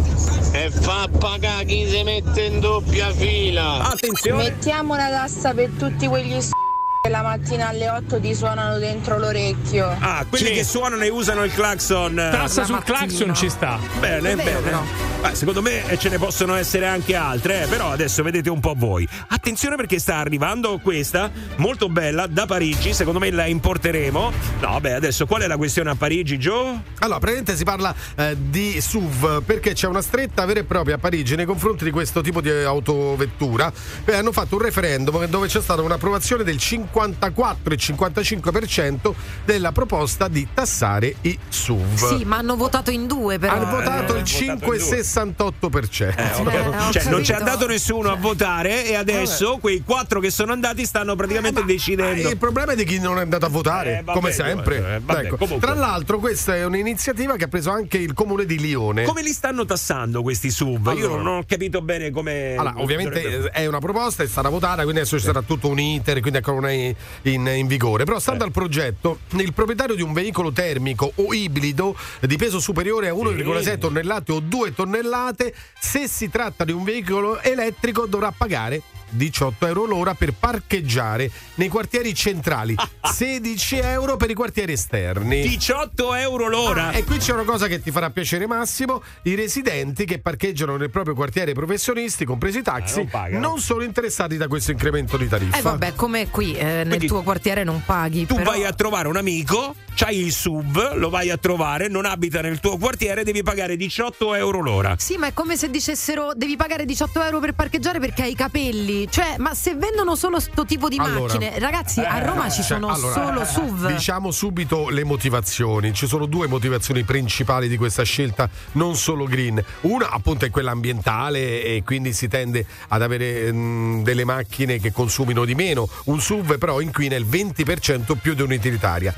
è fa pagare chi si mette in doppia fila. Attenzione. Mettiamo una tassa per tutti quegli s*** che la mattina alle 8 ti suonano dentro l'orecchio. Ah, quelli Sì. che suonano e usano il clacson. Tassa La sul mattina. clacson ci sta. Bene, È vero, bene. però. Beh, secondo me eh, ce ne possono essere anche altre, eh, però adesso vedete un po' voi. Attenzione perché sta arrivando questa, molto bella, da Parigi, secondo me la importeremo. No, beh, adesso qual è la questione a Parigi, Joe? Allora, praticamente si parla eh, di SUV perché c'è una stretta vera e propria a Parigi nei confronti di questo tipo di autovettura. Eh, hanno fatto un referendum dove c'è stata un'approvazione del 54 e 55% della proposta di tassare i SUV. Sì, ma hanno votato in due però. Hanno votato eh, il votato in 5,68%. Eh, ok. Eh, cioè, non c'è andato nessuno a votare e adesso quei quattro che sono andati stanno praticamente decidendo. Eh, Il problema è di chi non è andato a votare, Eh, vabbè, come sempre. eh, vabbè, Ecco. Tra l'altro, questa è un'iniziativa che ha preso anche il comune di Lione. Come li stanno tassando questi SUV? Io Allora. non ho capito bene come. Allora, ovviamente dovrebbe- eh, è una proposta, è stata votata, quindi adesso ci sarà tutto un iter, quindi con una anni in, in vigore. Però, stando al progetto, il proprietario di un veicolo termico o ibrido di peso superiore a 1,6 tonnellate o 2 tonnellate, se si tratta di un veicolo elettrico, dovrà pagare 18 euro l'ora per parcheggiare nei quartieri centrali, 16 euro per i quartieri esterni. 18 euro l'ora. Ah, e qui c'è una cosa che ti farà piacere Massimo, i residenti che parcheggiano nel proprio quartiere professionisti, compresi i taxi, Eh, non non sono interessati da questo incremento di tariffa. Eh vabbè, come qui eh, nel Quindi tuo quartiere non paghi. Tu però- vai a trovare un amico, c'hai il sub, lo vai a trovare, non abita nel tuo quartiere, devi pagare 18 euro l'ora. Sì, ma è come se dicessero devi pagare 18 euro per parcheggiare perché hai i capelli. Cioè, ma se vendono solo sto tipo di Allora. macchine, ragazzi, a Roma ci Cioè, sono allora, solo SUV. Diciamo subito le motivazioni. Ci sono due motivazioni principali di questa scelta, non solo green. Una appunto è quella ambientale e quindi si tende ad avere mm, delle macchine che consumino di meno. Un SUV però inquina il 20% più di un'utilitaria.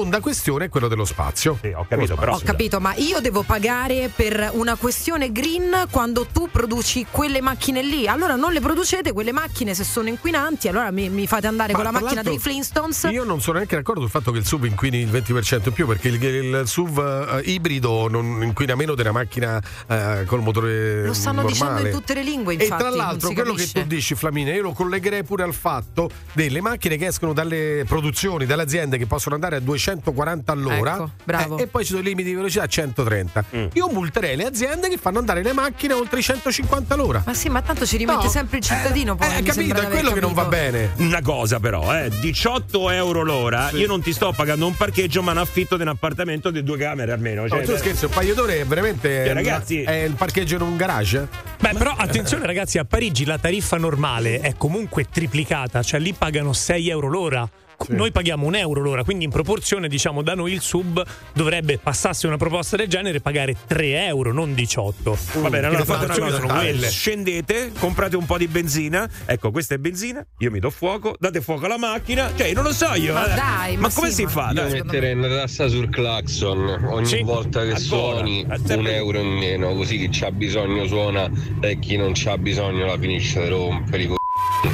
Seconda questione è quello dello spazio. Sì, ho capito, però. Ho capito, ma io devo pagare per una questione green quando tu produci quelle macchine lì. Allora non le producete quelle macchine se sono inquinanti, allora mi, mi fate andare Ma con la macchina dei Flintstones. Io non sono neanche d'accordo sul fatto che il SUV inquini il 20% in più, perché il, il SUV eh, ibrido non inquina meno della macchina eh, col motore. Lo stanno normale. dicendo in tutte le lingue, E infatti. tra l'altro, quello che capisce. tu dici, Flaminia, io lo collegherei pure al fatto delle macchine che escono dalle produzioni, dalle aziende che possono andare a 240 all'ora Ecco, bravo. eh, e poi ci sono i limiti di velocità a 130. Mm. Io multerei le aziende che fanno andare le macchine oltre i 150 all'ora. Ma sì, ma tanto ci rimette No. sempre il cittadino. poi, Eh, capito, è quello che non va capito. bene. Una cosa però, eh, 18 euro l'ora, io non ti sto pagando un parcheggio ma un affitto di un appartamento di due camere almeno. Cioè, No, tu scherzi, un paio d'ore è veramente. Eh, ragazzi- È il parcheggio in un garage? Beh, però attenzione ragazzi, a Parigi la tariffa normale è comunque triplicata, cioè lì pagano 6 euro l'ora. Noi paghiamo un euro l'ora, quindi in proporzione, diciamo, da noi il sub dovrebbe passarsi una proposta del genere pagare 3 euro, non 18. Va bene, allora fate una cosa, sono quelle. scendete, comprate un po' di benzina, ecco questa è benzina, io mi do fuoco, date fuoco alla macchina, cioè non lo so io. Ma eh. dai, ma ma come sì, si ma- fa? Io Dai. metterei una tassa sul clacson ogni Sì, volta che ancora. suoni Eh, un euro in meno, così chi c'ha bisogno suona e chi non c'ha bisogno la finisce di rompere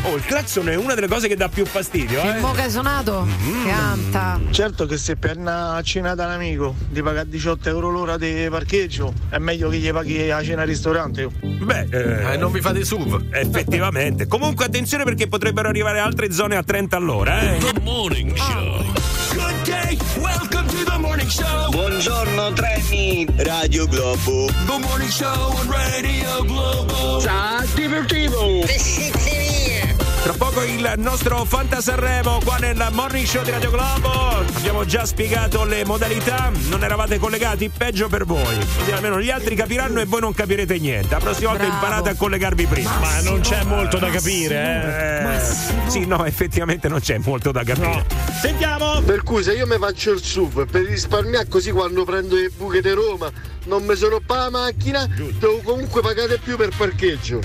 Oh, il clacson è una delle cose che dà più fastidio, Il eh. mo che hai suonato? Mm. Canta. Certo che se per una cena da un amico di pagare 18 euro l'ora di parcheggio è meglio che gli paghi la cena al ristorante. Beh, eh, Eh, non vi fate SUV. Effettivamente. Comunque attenzione perché potrebbero arrivare altre zone a 30 all'ora, eh. The Morning Show. Good day, welcome to the Morning Show. Buongiorno treni, Radio Globo. The Morning Show on Radio Globo. Ciao, divertivo. Tra poco il nostro Fanta Sanremo qua nel Morning Show di Radio Globo. Abbiamo già spiegato le modalità, non eravate collegati, peggio per voi. Così almeno gli altri capiranno e voi non capirete niente. La prossima volta Bravo. imparate a collegarvi prima. Ma non c'è molto da capire, eh. Eh, sì, no, effettivamente non c'è molto da capire. Sentiamo! Per cui se io mi faccio il SUV per risparmiare così quando prendo le buche di Roma non mi sono pa la macchina, devo comunque pagare più per parcheggio.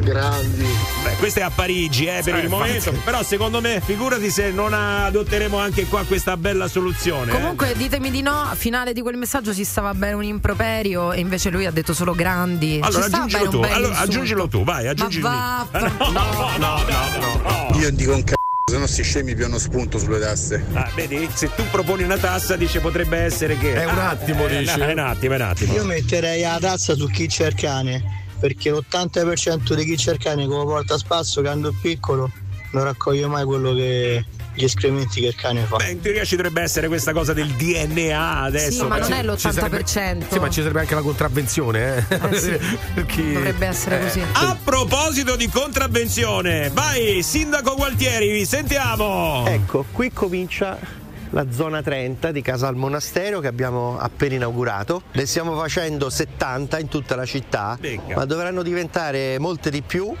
Grandi. Beh, questo è a Parigi, eh, per Eh, il momento. infatti. Però secondo me, figurati se non adotteremo anche qua questa bella soluzione. eh. Comunque ditemi di no, a finale di quel messaggio ci stava bene un improperio e invece lui ha detto solo grandi. Allora aggiungilo tu, allora, aggiungilo tu, vai, aggiungilo. Va, no, no, no, no, no. Io dico un c***o, se no sti scemi piano spunto sulle tasse. Ah, vedi, se tu proponi una tassa, dice potrebbe essere che. È un Ah, attimo, dici. no, È un attimo, è un attimo. Io metterei la tazza su chi c'è il cane, perché l'80% di chi c'è il cane come porta a spasso quando è piccolo non raccoglie mai quello che gli escrementi che il cane fa. Beh, in teoria ci dovrebbe essere questa cosa del DNA adesso. Sì, ma non è Ci sarebbe- l'80%. Sì, ma ci sarebbe anche la contravvenzione, eh? Eh sì. Dovrebbe essere così. A proposito di contravvenzione, vai, Sindaco Gualtieri, sentiamo. Ecco, qui comincia la zona 30 di Casa al Monastero che abbiamo appena inaugurato. Ne stiamo facendo 70 in tutta la città, Becca. ma dovranno diventare molte di più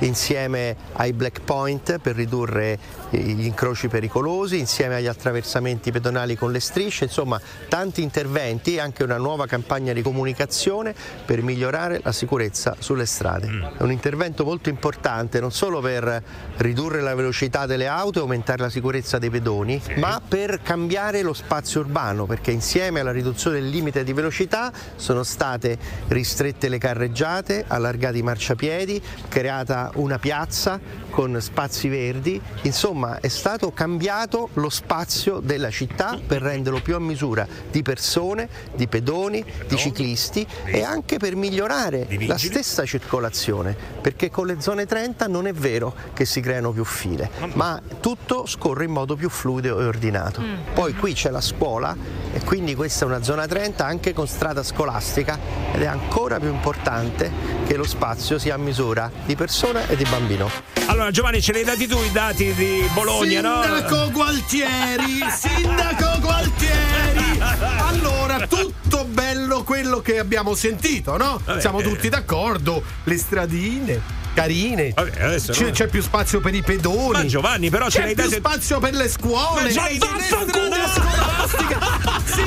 insieme ai black point per ridurre gli incroci pericolosi, insieme agli attraversamenti pedonali con le strisce, insomma tanti interventi e anche una nuova campagna di comunicazione per migliorare la sicurezza sulle strade. È un intervento molto importante non solo per ridurre la velocità delle auto e aumentare la sicurezza dei pedoni, ma per cambiare lo spazio urbano, perché insieme alla riduzione del limite di velocità sono state ristrette le carreggiate, allargati i marciapiedi, creata una piazza con spazi verdi, insomma è stato cambiato lo spazio della città per renderlo più a misura di persone, di pedoni, di ciclisti e anche per migliorare la stessa circolazione, perché con le zone 30 non è vero che si creano più file, ma tutto scorre in modo più fluido e ordinato. Poi qui c'è la scuola e quindi questa è una zona 30 anche con strada scolastica ed è ancora più importante che lo spazio sia a misura di persona e di bambino. Allora Giovanni ce li hai dati tu i dati di Bologna, no? Sindaco Gualtieri, Sindaco Gualtieri. Allora, tutto bello quello che abbiamo sentito, no? Vabbè, Siamo eh. tutti d'accordo. Le stradine carine. Vabbè, c'è, no. c'è più spazio per i pedoni. Ma Giovanni, però ce c'è l'hai più date- spazio per le scuole. Ma ce le strade scolastiche.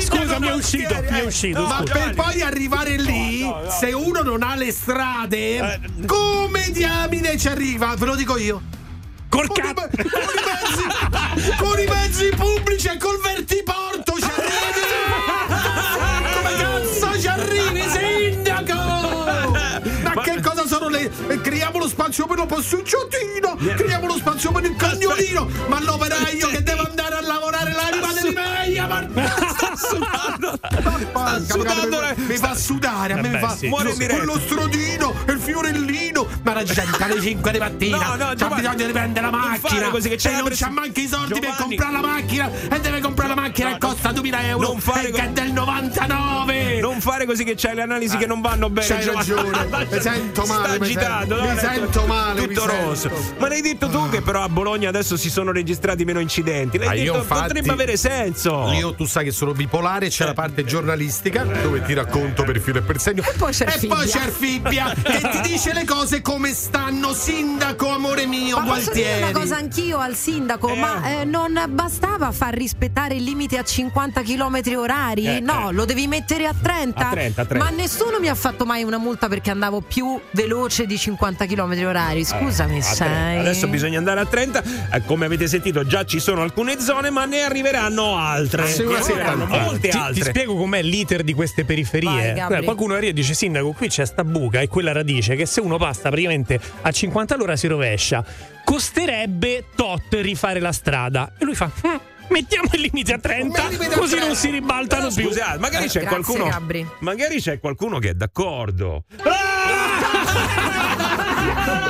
Scusa, mi è uscito, mi è uscito. Ma per poi arrivare lì, se uno non ha le strade, Eh. come diamine ci arriva? Ve lo dico io. Col Con i, me- con i mezzi, con i mezzi pubblici e col vertiporto ci arrivi! Come cazzo ci arrivi, sindaco? Ma che cosa sono le. eh, Creiamo lo spazio per lo passeggiatino! Creiamo lo spazio per il cagnolino! Ma l'operaio che deve andare lavorare l'anima dell'Imeia! Ma sta sudando! sudando, mi, mi fa sudare, a me fa. Muore diretta. Quello strodino, il fiorellino! Ma la gente alle 5 di mattina! No, no, c'ha bisogno di prendere la non fare macchina! così che c'è e non c'ha manco i soldi per comprare la macchina! E deve comprare la macchina e costa 2000 euro! Non fare e co- che è del 99! Non fare così che c'hai le analisi che non vanno bene. C'hai ragione, mi sento male, Sta mi agitato, mi sento male, Tutto rosso. Ma l'hai detto tu che però a Bologna adesso si sono registrati meno incidenti. L'hai Ah, detto, io infatti- potrebbe avere senso. Io tu sai che sono bipolare, c'è la parte giornalistica dove ti racconto per filo e per segno. E poi c'è il E poi fibbia. c'è il fibbia che ti dice le cose come stanno, sindaco, amore mio, Ma posso dire Gualtieri. una cosa anch'io al sindaco? Eh. Ma eh, non bastava far rispettare il limite a 50 km orari? Eh, no, eh. lo devi mettere a 30. A 30, a 30. Ma nessuno mi ha fatto mai una multa perché andavo più veloce di 50 km orari. Scusami, A 30. sai. Adesso bisogna andare a 30. Eh, come avete sentito, già ci sono alcune zone, ma ne arriveranno altre. Arriveranno settimana. molte Ti, ti altre. spiego com'è l'iter di queste periferie. Vai. Eh, qualcuno arriva e dice: Sindaco, qui c'è sta buca e quella radice che se uno passa praticamente a 50 all'ora si rovescia. Costerebbe tot rifare la strada. E lui fa. "Hm, Mettiamo il limite a 30, Ma il limite a così 30. non si ribaltano Però più. scusate, magari c'è Grazie, qualcuno. Gabri. Magari c'è qualcuno che è d'accordo.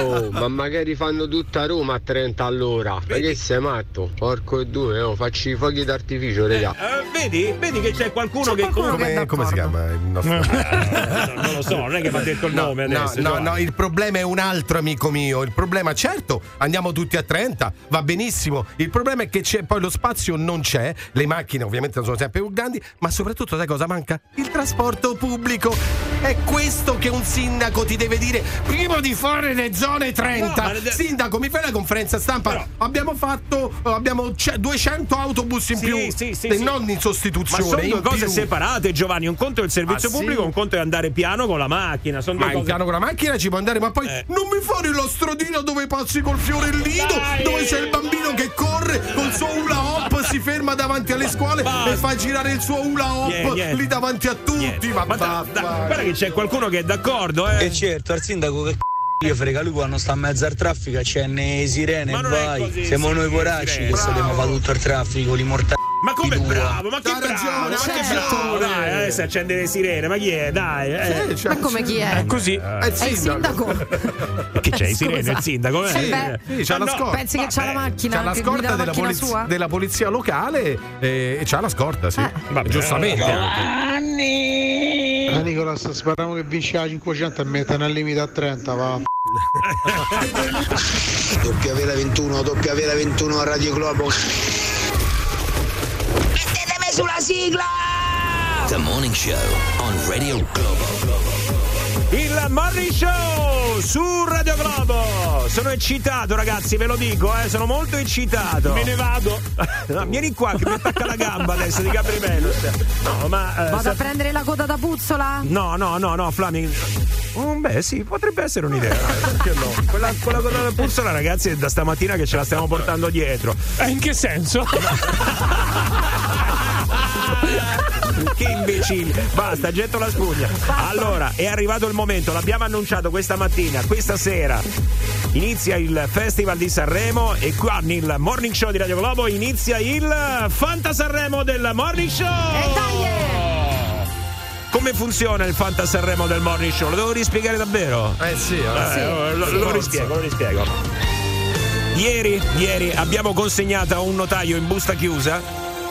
Oh, ma magari fanno tutta Roma a 30 all'ora. Ma che sei matto? Porco e due, oh, facci i fuochi d'artificio, regà. Eh, vedi? Vedi che c'è qualcuno che qualcuno comunque. che Come, come si chiama il nostro Eh, non lo so, non è che mi ha detto il nome No, adesso. no, Giovanni. no, il problema è un altro, amico mio. Il problema, certo, andiamo tutti a 30, va benissimo. Il problema è che c'è, poi lo spazio non c'è, le macchine ovviamente non sono sempre più grandi, ma soprattutto sai cosa manca? Il trasporto pubblico. È questo che un sindaco ti deve dire prima di fare le zone 30. No, ma Sindaco, mi fai la conferenza stampa? Però- abbiamo fatto abbiamo ce- 200 autobus in Sì, più, sì, sì, e sì. non in Ma sostituzione. sono due cose più. separate, Giovanni. Un conto è il servizio Ah, sì? pubblico, un conto è andare piano con la macchina. Sono Ma due cose. piano con la macchina ci può andare, ma poi Eh. non mi fare la stradina dove passi col fiorellino, Dai! dove c'è il bambino che corre col suo hula hop, si ferma davanti alle scuole Basta. e fa girare il suo hula hop Niente, niente. lì davanti a tutti. Niente. Ma, Ma da- guarda che c'è qualcuno che è d'accordo, eh. E certo, al sindaco che gli frega lui quando sta in mezzo al traffico c'è ne sirene e vai. così, Siamo sì, noi poracci che sappiamo fare tutto il traffico, li mortali. Ma come bravo, ma che bravo, ragione, ma che certo. bravo, dai, adesso accende le sirene, ma chi è? Dai, eh. Sì, cioè- Ma come chi è? È così. È il È il sindaco. sindaco. Che c'è in sirene il sindaco? eh? Sì, beh, sì, c'ha Ma la no, scorta. Pensi che c'ha la macchina? C'ha la che scorta la della, macchina poliz- sua? della polizia locale eh, e c'ha la scorta, sì. Eh. Vabbè, Giustamente. Ah, Nicolas, speriamo che vinci la 500 e mettano al limite a 30, va. Doppia vela 21, doppia vela 21 a Radio Globo. Mettetemi sulla sigla! The Morning Show on Radio Globo. Il Morning Show su Radio Globo. Sono eccitato, ragazzi, ve lo dico, eh, sono molto eccitato. Me ne vado. No, vieni qua che mi attacca la gamba adesso di Gabri Venus. No, ma. eh, Vado sa- a prendere la coda da puzzola? No, no, no, no, Flami. Oh, beh, sì, potrebbe essere un'idea. Perché no? Quella, quella con la puzzola, ragazzi, è da stamattina che ce la stiamo portando dietro. Eh, in che senso? che imbecilli. Basta, getto la spugna. Allora, è arrivato il momento, l'abbiamo annunciato questa mattina, questa sera. Inizia il Festival di Sanremo e qua nel Morning Show di Radio Globo inizia il Fanta Sanremo del Morning Show. Come funziona il Fanta Sanremo del Morning Show? Lo devo rispiegare davvero? Eh sì, Eh, lo, lo rispiego, lo rispiego. Ieri, ieri abbiamo consegnato a un notaio in busta chiusa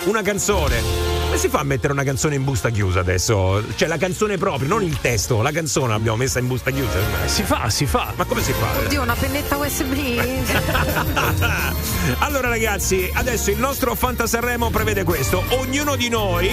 una canzone. Come si fa a mettere una canzone in busta chiusa adesso? Cioè la canzone proprio, non il testo, la canzone l'abbiamo messa in busta chiusa. Si fa, si fa. Ma come si fa? Oddio, una pennetta USB. Allora ragazzi, adesso il nostro Fanta Sanremo prevede questo. Ognuno di noi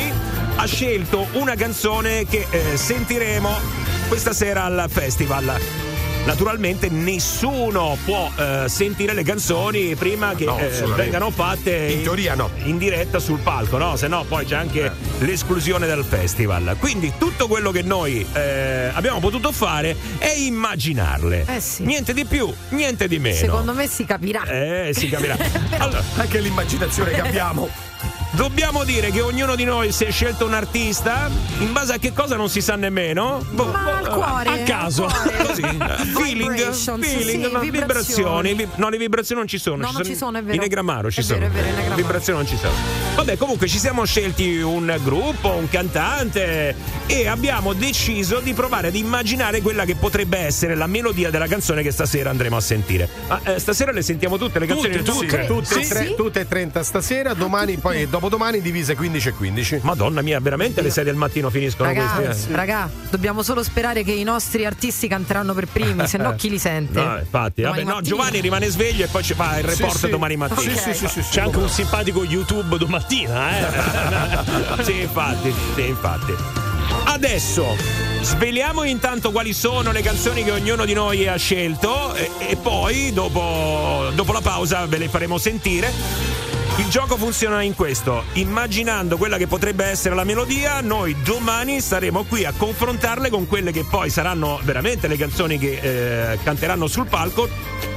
ha scelto una canzone che eh, sentiremo questa sera al festival. Naturalmente nessuno può eh, sentire le canzoni prima che No, eh, vengano fatte In teoria no. in diretta sul palco, no? Se no poi c'è anche l'esclusione del festival. Quindi tutto quello che noi eh, abbiamo potuto fare è immaginarle. Eh sì. Niente di più, niente di meno. Secondo me si capirà. Eh, si capirà. Allora, Anche l'immaginazione che abbiamo. dobbiamo dire che ognuno di noi si è scelto un artista in base a che cosa non si sa nemmeno. Boh, Ma al cuore. a caso. cuore. Così, feeling, feeling, sì, vibrazioni. vibrazioni. vi- no, le vibrazioni non ci sono. No, non ci sono, è vero. In Negramaro ci È sono. vero, è vero, in Negramaro. Vibrazioni non ci sono. Vabbè, comunque ci siamo scelti un gruppo, un cantante e abbiamo deciso di provare ad immaginare quella che potrebbe essere la melodia della canzone che stasera andremo a sentire. Ma eh, stasera le sentiamo tutte le canzoni? Tutte, tutte, tutte, Sì, e tre- sì. tutte e 30 stasera, domani poi e dopodomani divise 15 e 15. Madonna mia, veramente alle 6 del mattino finiscono Raga, questi? eh? raga, dobbiamo solo sperare che i nostri artisti canteranno per primi, se no chi li sente? No, infatti, vabbè, no. Giovanni rimane sveglio e poi ci fa il report sì. domani mattina. Sì, sì, sì, sì, sì, C'è anche un simpatico YouTube domattina, eh. sì, infatti, sì, infatti. Adesso sveliamo intanto quali sono le canzoni che ognuno di noi ha scelto e, e poi dopo, dopo la pausa ve le faremo sentire. Il gioco funziona in questo, immaginando quella che potrebbe essere la melodia, noi domani saremo qui a confrontarle con quelle che poi saranno veramente le canzoni che eh, canteranno sul palco.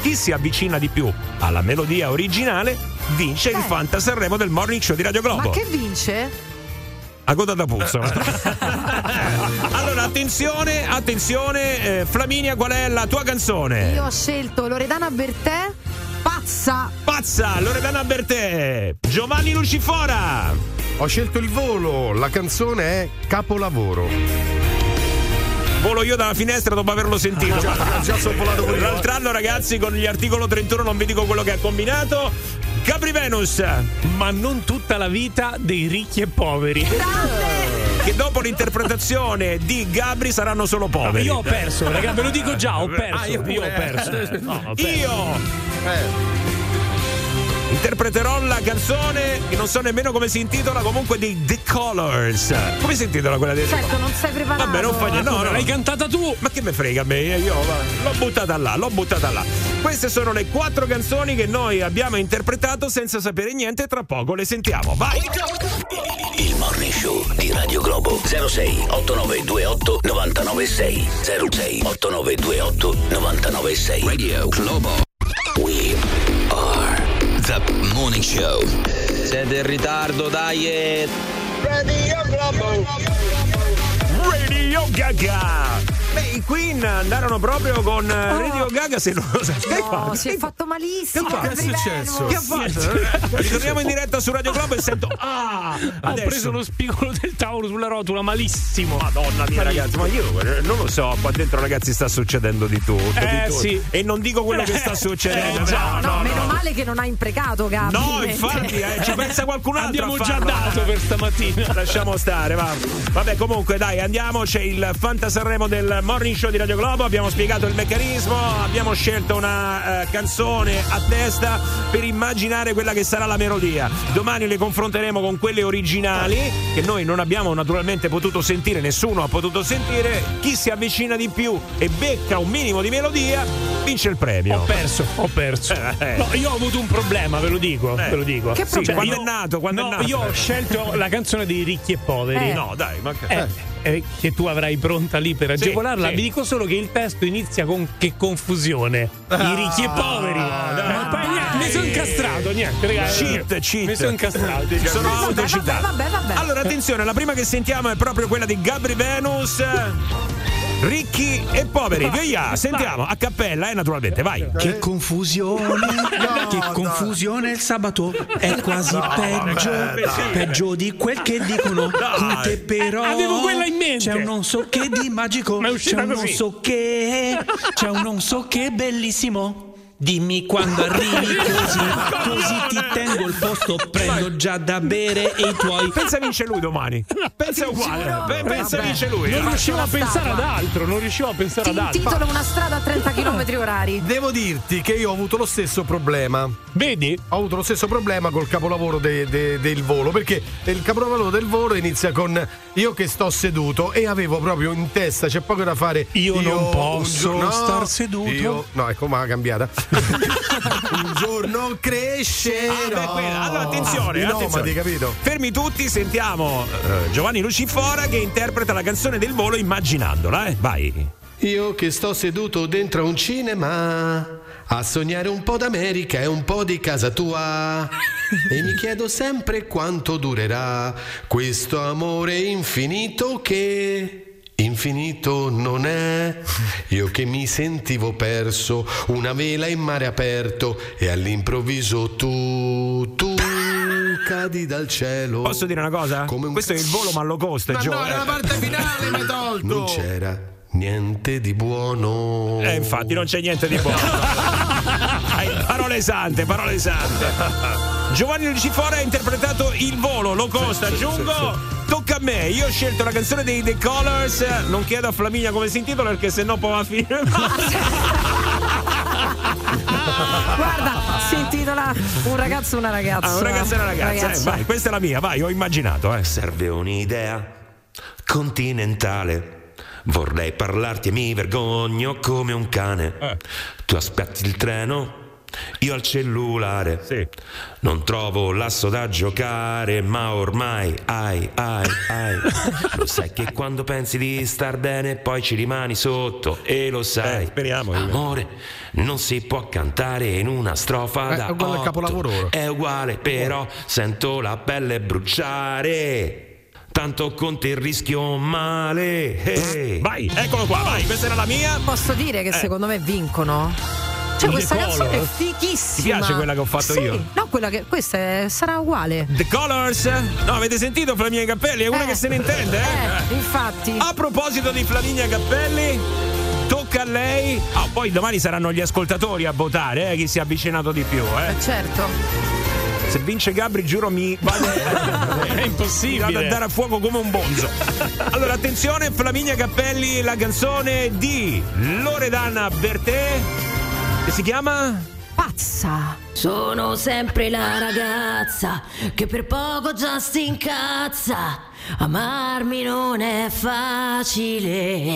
Chi si avvicina di più alla melodia originale vince il Eh. Fanta Sanremo del Morning Show di Radio Globo. Ma che vince? A coda da puzzo. allora, attenzione, attenzione, eh, Flaminia, qual è la tua canzone? Io ho scelto Loredana Bertè, pazza. Pazza, Loredana Bertè, Giovanni Lucifora. Ho scelto il volo, la canzone è Capolavoro. Volo io dalla finestra dopo averlo sentito. Già- già sono volato pure. L'altro anno, ragazzi, con gli articolo 31 non vi dico quello che ha combinato. Gabri Venus, Ma non tutta la vita dei ricchi e poveri. che dopo l'interpretazione di Gabri saranno solo poveri. Io ho perso, raga, ve lo dico già, ho perso. Ah, io io, ho perso. No, ho perso. Io interpreterò la canzone che non so nemmeno come si intitola, comunque di The Colors. Come si intitola quella dei Certo, non sei preparato. Vabbè, non fa niente. No, Come, no, l'hai cantata tu? Ma che me frega a me? Io va, l'ho buttata là, l'ho buttata là. Queste sono le quattro canzoni che noi abbiamo interpretato senza sapere niente. Tra poco le sentiamo. Vai! Il Morning Show di Radio Globo 06 8928 996 06 8928 996 Radio Globo the Morning Show Siete in ritardo, dai! Radio Globo. Radio Gaga! Beh, i Queen andarono proprio con eh, Radio Gaga se non lo sai. Che No, fatto? si è fatto malissimo. Che è Gabri successo? Che ha fatto? Ritorniamo in diretta su Radio Globo e sento Ah! Ho Adesso. preso lo spigolo del tavolo sulla rotula, malissimo. Madonna mia, ragazzi, ma io eh, non lo so, qua dentro, ragazzi, sta succedendo di tutto. Eh, di tutto. sì. E non dico quello che sta succedendo. Eh, già, No, meno male che non ha imprecato Gabri. No, infatti, eh, ci pensa qualcun altro. Abbiamo già dato per stamattina. Lasciamo stare, va. Vabbè, comunque, dai, andiamo. C'è il Fanta Sanremo del Morning Show di Radio Globo. Abbiamo spiegato il meccanismo. Abbiamo scelto una eh, canzone a testa per immaginare quella che sarà la melodia. Domani le confronteremo con quelle originali che noi non abbiamo naturalmente potuto sentire. Nessuno ha potuto sentire. Chi si avvicina di più e becca un minimo di melodia vince il premio. Ho perso, ho perso. Eh. No, io ho avuto un problema, ve lo dico, Eh. ve lo dico. Che Sì, problema? quando io- è nato? Quando no, è nato? io ho scelto la canzone dei ricchi e poveri. Eh. No, dai, ma che. Eh, che tu avrai pronta lì per Sì, agevolarla. sì. Vi dico solo che il testo inizia con che confusione. I ricchi e poveri. dai. Ma poi niente. Mi sono incastrato, niente, ragazzi. Cheat, cheat. Mi sono incastrato. Sono Vabbè, autocitato. vabbè, vabbè, vabbè. Allora, attenzione, la prima che sentiamo è proprio quella di Gabri Venus. Ricchi e poveri, via, sentiamo a cappella, eh, naturalmente, vai. Che confusione, che confusione il sabato è quasi peggio, peggio di quel che dicono con te però. Eh, avevo quella in mente. C'è un non so che di magico, Ma è c'è un non così. so che, c'è un non so che bellissimo. Dimmi quando arrivi così, così ti tengo il posto, prendo già da bere e i tuoi. Pensa vince lui domani. Pensa uguale. Pe- Pensa Vabbè. vince lui. Non riuscivo a pensare ad altro, non riuscivo a pensare Ti ad altro. intitolo una strada a 30 km orari. Devo dirti che io ho avuto lo stesso problema. Vedi? Ho avuto lo stesso problema col capolavoro de- de- del volo, perché il capolavoro del volo inizia con io che sto seduto e avevo proprio in testa, c'è poco da fare. Io non un posso giorno- star seduto. Io, no, ecco, ma ha cambiata. un giorno crescerò. Ah, beh. Allora, attenzione, nomadi, attenzione. capito? Fermi tutti, sentiamo eh, Giovanni Lucifora che interpreta la canzone del volo immaginandola, eh. Vai. Io che sto seduto dentro a un cinema a sognare un po' d'America e un po' di casa tua. E mi chiedo sempre quanto durerà questo amore infinito che. Infinito non è. Io che mi sentivo perso, una vela in mare aperto e all'improvviso tu, tu cadi dal cielo. Posso dire una cosa? Questo è il volo ma low cost, Ma Gio. no, era la parte finale, mi hai tolto. Non c'era niente di buono. Eh, infatti non c'è niente di buono. Parole sante, parole sante. Giovanni Lucifora ha interpretato Il volo, low cost, aggiungo. Tocca a me, io ho scelto la canzone dei The Colors. Non chiedo a Flaminia come si intitola perché sennò poi va a finire Guarda, si intitola Un ragazzo e una ragazza. Ah, un ragazzo e una ragazza. Eh, Ragazzo. vai, questa è la mia, vai, ho immaginato. Eh. Serve un'idea continentale. Vorrei parlarti e mi vergogno come un cane. Tu aspetti il treno, io al cellulare. Non trovo l'asso da giocare, ma ormai ai ai ai. Lo sai che quando pensi di star bene poi ci rimani sotto e lo sai. speriamo. Amore, non si può cantare in una strofa Eh, da è uguale al otto. capolavoro. È uguale, però sento la pelle bruciare. Tanto con te rischio male. Eh. Vai, eccolo qua, vai, questa era la mia. Posso dire che Eh. secondo me vincono? Cioè, The questa canzone è fighissima. Ti piace quella che ho fatto Sì, io? No, quella che. Questa è- sarà uguale. The Colors? No, avete sentito Flaminia Cappelli? È una Eh. che se ne intende, eh? Eh, infatti. A proposito di Flaminia Cappelli, tocca a lei. Ah, poi domani saranno gli ascoltatori a votare, eh, chi si è avvicinato di più, eh. Certo. Se vince Gabri, giuro mi vado. È impossibile. Vado a andare a fuoco come un bonzo. Allora, attenzione, Flaminia Cappelli, la canzone di Loredana Bertè. Che si chiama? Pazza. Sono sempre la ragazza che per poco già si incazza. Amarmi non è facile.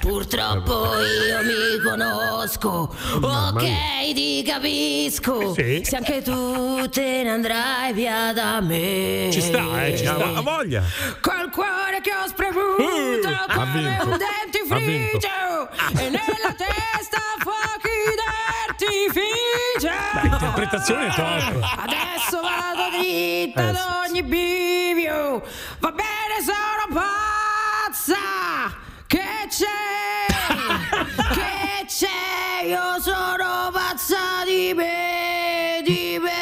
Purtroppo io mi conosco. Ok, ti capisco. Sì. Se anche tu te ne andrai via da me. Ci sta, eh, ci sta. Ha voglia. Col cuore che ho spremuto ha come un dentifricio e nella testa fuochi d'artificio. Beh, interpretazione top. Adesso vado dritta Eh, ad ogni bivio. Va bene, sono pazza. Che c'è? che c'è? Io sono pazza di me, di me.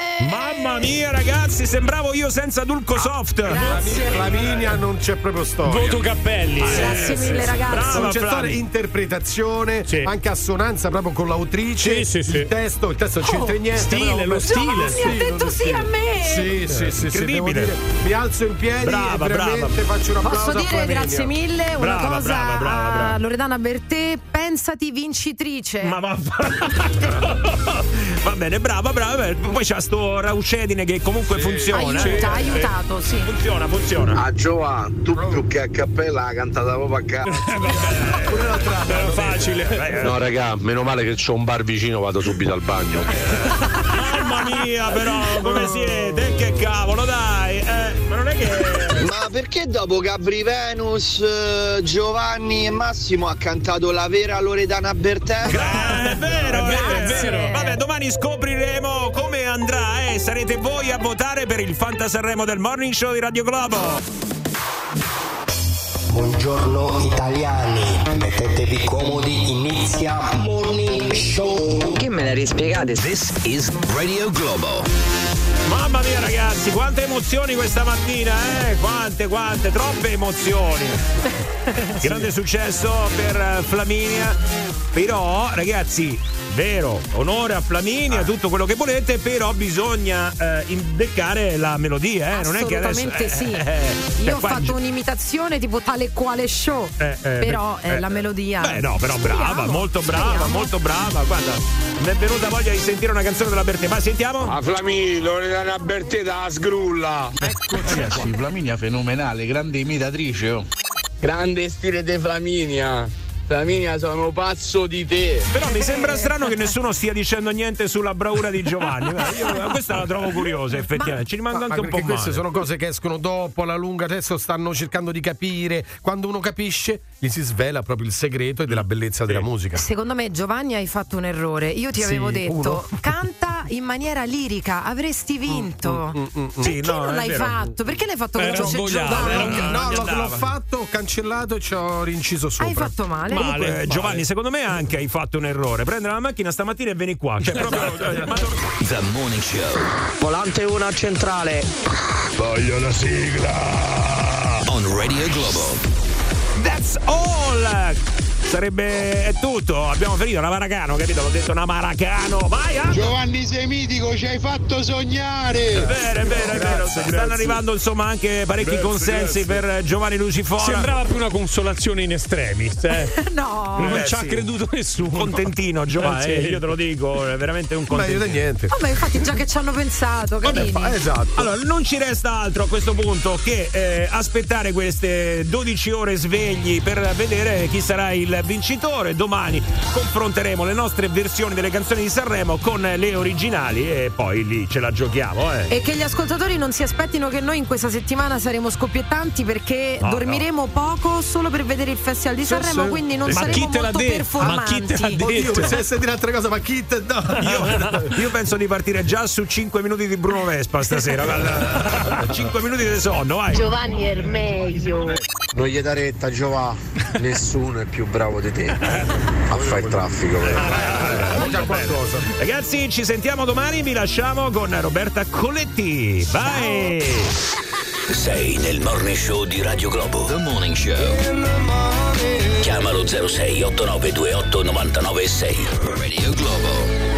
Mia, ragazzi, sembravo io senza Dulco Soft. Flaminia non c'è proprio storia. Voto Cappelli. Grazie mille, ragazzi. Brava, non c'è storia, interpretazione, Sì. anche assonanza proprio con l'autrice. Sì, sì, sì. Il testo, il testo non c'entra Oh, niente. stile, lo stile. Giovanni ha Sì, detto sì a me. Sì, sì, sì, incredibile. dire, mi alzo in piedi Brava, e veramente brava. faccio un applauso Posso dire Flaminia. grazie mille una Brava, cosa brava, brava, a brava. Loredana Bertè, pensati vincitrice. Ma va. Va bene, brava, brava. Poi c'ha sto Raucedine che comunque funziona. Aiuta, ha eh. aiutato, sì. Funziona, funziona. A Giova, tu più che a cappella ha cantata proprio a casa. Era facile. No, raga, meno male che c'ho un bar vicino, vado subito al bagno. Mamma mia, però, come siete? Che cavolo, dai. Eh, ma non è che. Ma perché dopo Gabri Venus, eh, Giovanni e Massimo ha cantato la vera Loredana Bertè? È vero, è vero, è vero. Vabbè, domani scopriremo come andrà e sarete voi a votare per il Fanta Sanremo del Morning Show di Radio Globo. Buongiorno italiani, mettetevi comodi, inizia Morning Show. Che me la rispiegate? This is Radio Globo. Mamma mia ragazzi, quante emozioni questa mattina, eh? Quante, quante, troppe emozioni. Grande successo per eh, Flaminia. Però, ragazzi, vero, onore a Flaminia, tutto quello che volete, però bisogna eh, imbeccare la melodia, eh? Non è che adesso. Assolutamente sì. eh, Io ho fatto un'imitazione tipo tale quale show. Eh, eh, però eh, la melodia. Beh, no, però brava, Speriamo, molto brava, speriamo. molto brava. Guarda, mi è venuta voglia di sentire una canzone della Bertè. Ma sentiamo? A Flamini, Loredana Bertè da sgrulla. Ragazzi, Flaminia fenomenale, grande imitatrice. Oh. Grande stile di Flaminia. Flaminia, sono pazzo di te. Però mi sembra strano che nessuno stia dicendo niente sulla bravura di Giovanni. Io questa la trovo curiosa, effettivamente. Ci rimango Ma anche un po' perché queste male. sono cose che escono dopo, alla lunga, adesso stanno cercando di capire. Quando uno capisce, gli si svela proprio il segreto e della bellezza della musica. Secondo me, Giovanni, hai fatto un errore. Io ti Sì, avevo detto, uno. canta in maniera lirica, avresti vinto. Perché Sì, no, non l'hai vero. fatto? Perché l'hai fatto con voce Giovanni? No, l'ho fatto, ho cancellato e ci ho rinciso sopra. Hai fatto male. Male. Eh, Giovanni, secondo me anche hai fatto un errore. Prendere la macchina stamattina e vieni qua. Cioè, proprio. eh, ma- The Morning Show. Volante 1 a centrale. Voglio la sigla. On Radio Globo. That's all! Sarebbe è tutto. Abbiamo finito una Maracano, capito? L'ho detto una Maracano. Vai, Anto! Giovanni sei mitico, ci hai fatto sognare. È vero, è vero, è vero. Stanno arrivando insomma anche parecchi Grazie, consensi grazie. per Giovanni Lucifora. Sembrava più una consolazione in estremis, eh. no. Non Beh, ci ha sì. creduto nessuno. Contentino, Giovanni, Eh, eh, sì. io te lo dico, è veramente un contentino. Meglio di niente. Vabbè, infatti, già che ci hanno pensato, carini. esatto. Allora, non ci resta altro a questo punto che eh, aspettare queste 12 ore svegli per vedere chi sarà il vincitore. Domani confronteremo le nostre versioni delle canzoni di Sanremo con le originali e poi lì ce la giochiamo, eh. E che gli ascoltatori non si aspettino che noi in questa settimana saremo scoppiettanti perché No, dormiremo poco solo per vedere il Festival di Sanremo, sì. quindi non Ma saremo chi te l'ha molto detto? performanti. Ma chi te l'ha detto? Oddio, pensavo di sentire altre cose, ma chi te no. Io, io penso di partire già su 5 minuti di Bruno Vespa stasera. guarda. 5 minuti di sonno, vai. Giovanni è il meglio. Non gli dare retta, Giova. Nessuno è più bravo di te. A fare il traffico. Ragazzi, ci sentiamo domani. Vi lasciamo con Roberta Coletti. Bye. Sei nel Morning Show di Radio Globo. The Morning Show. Chiamalo 06 8928 996. Radio Globo.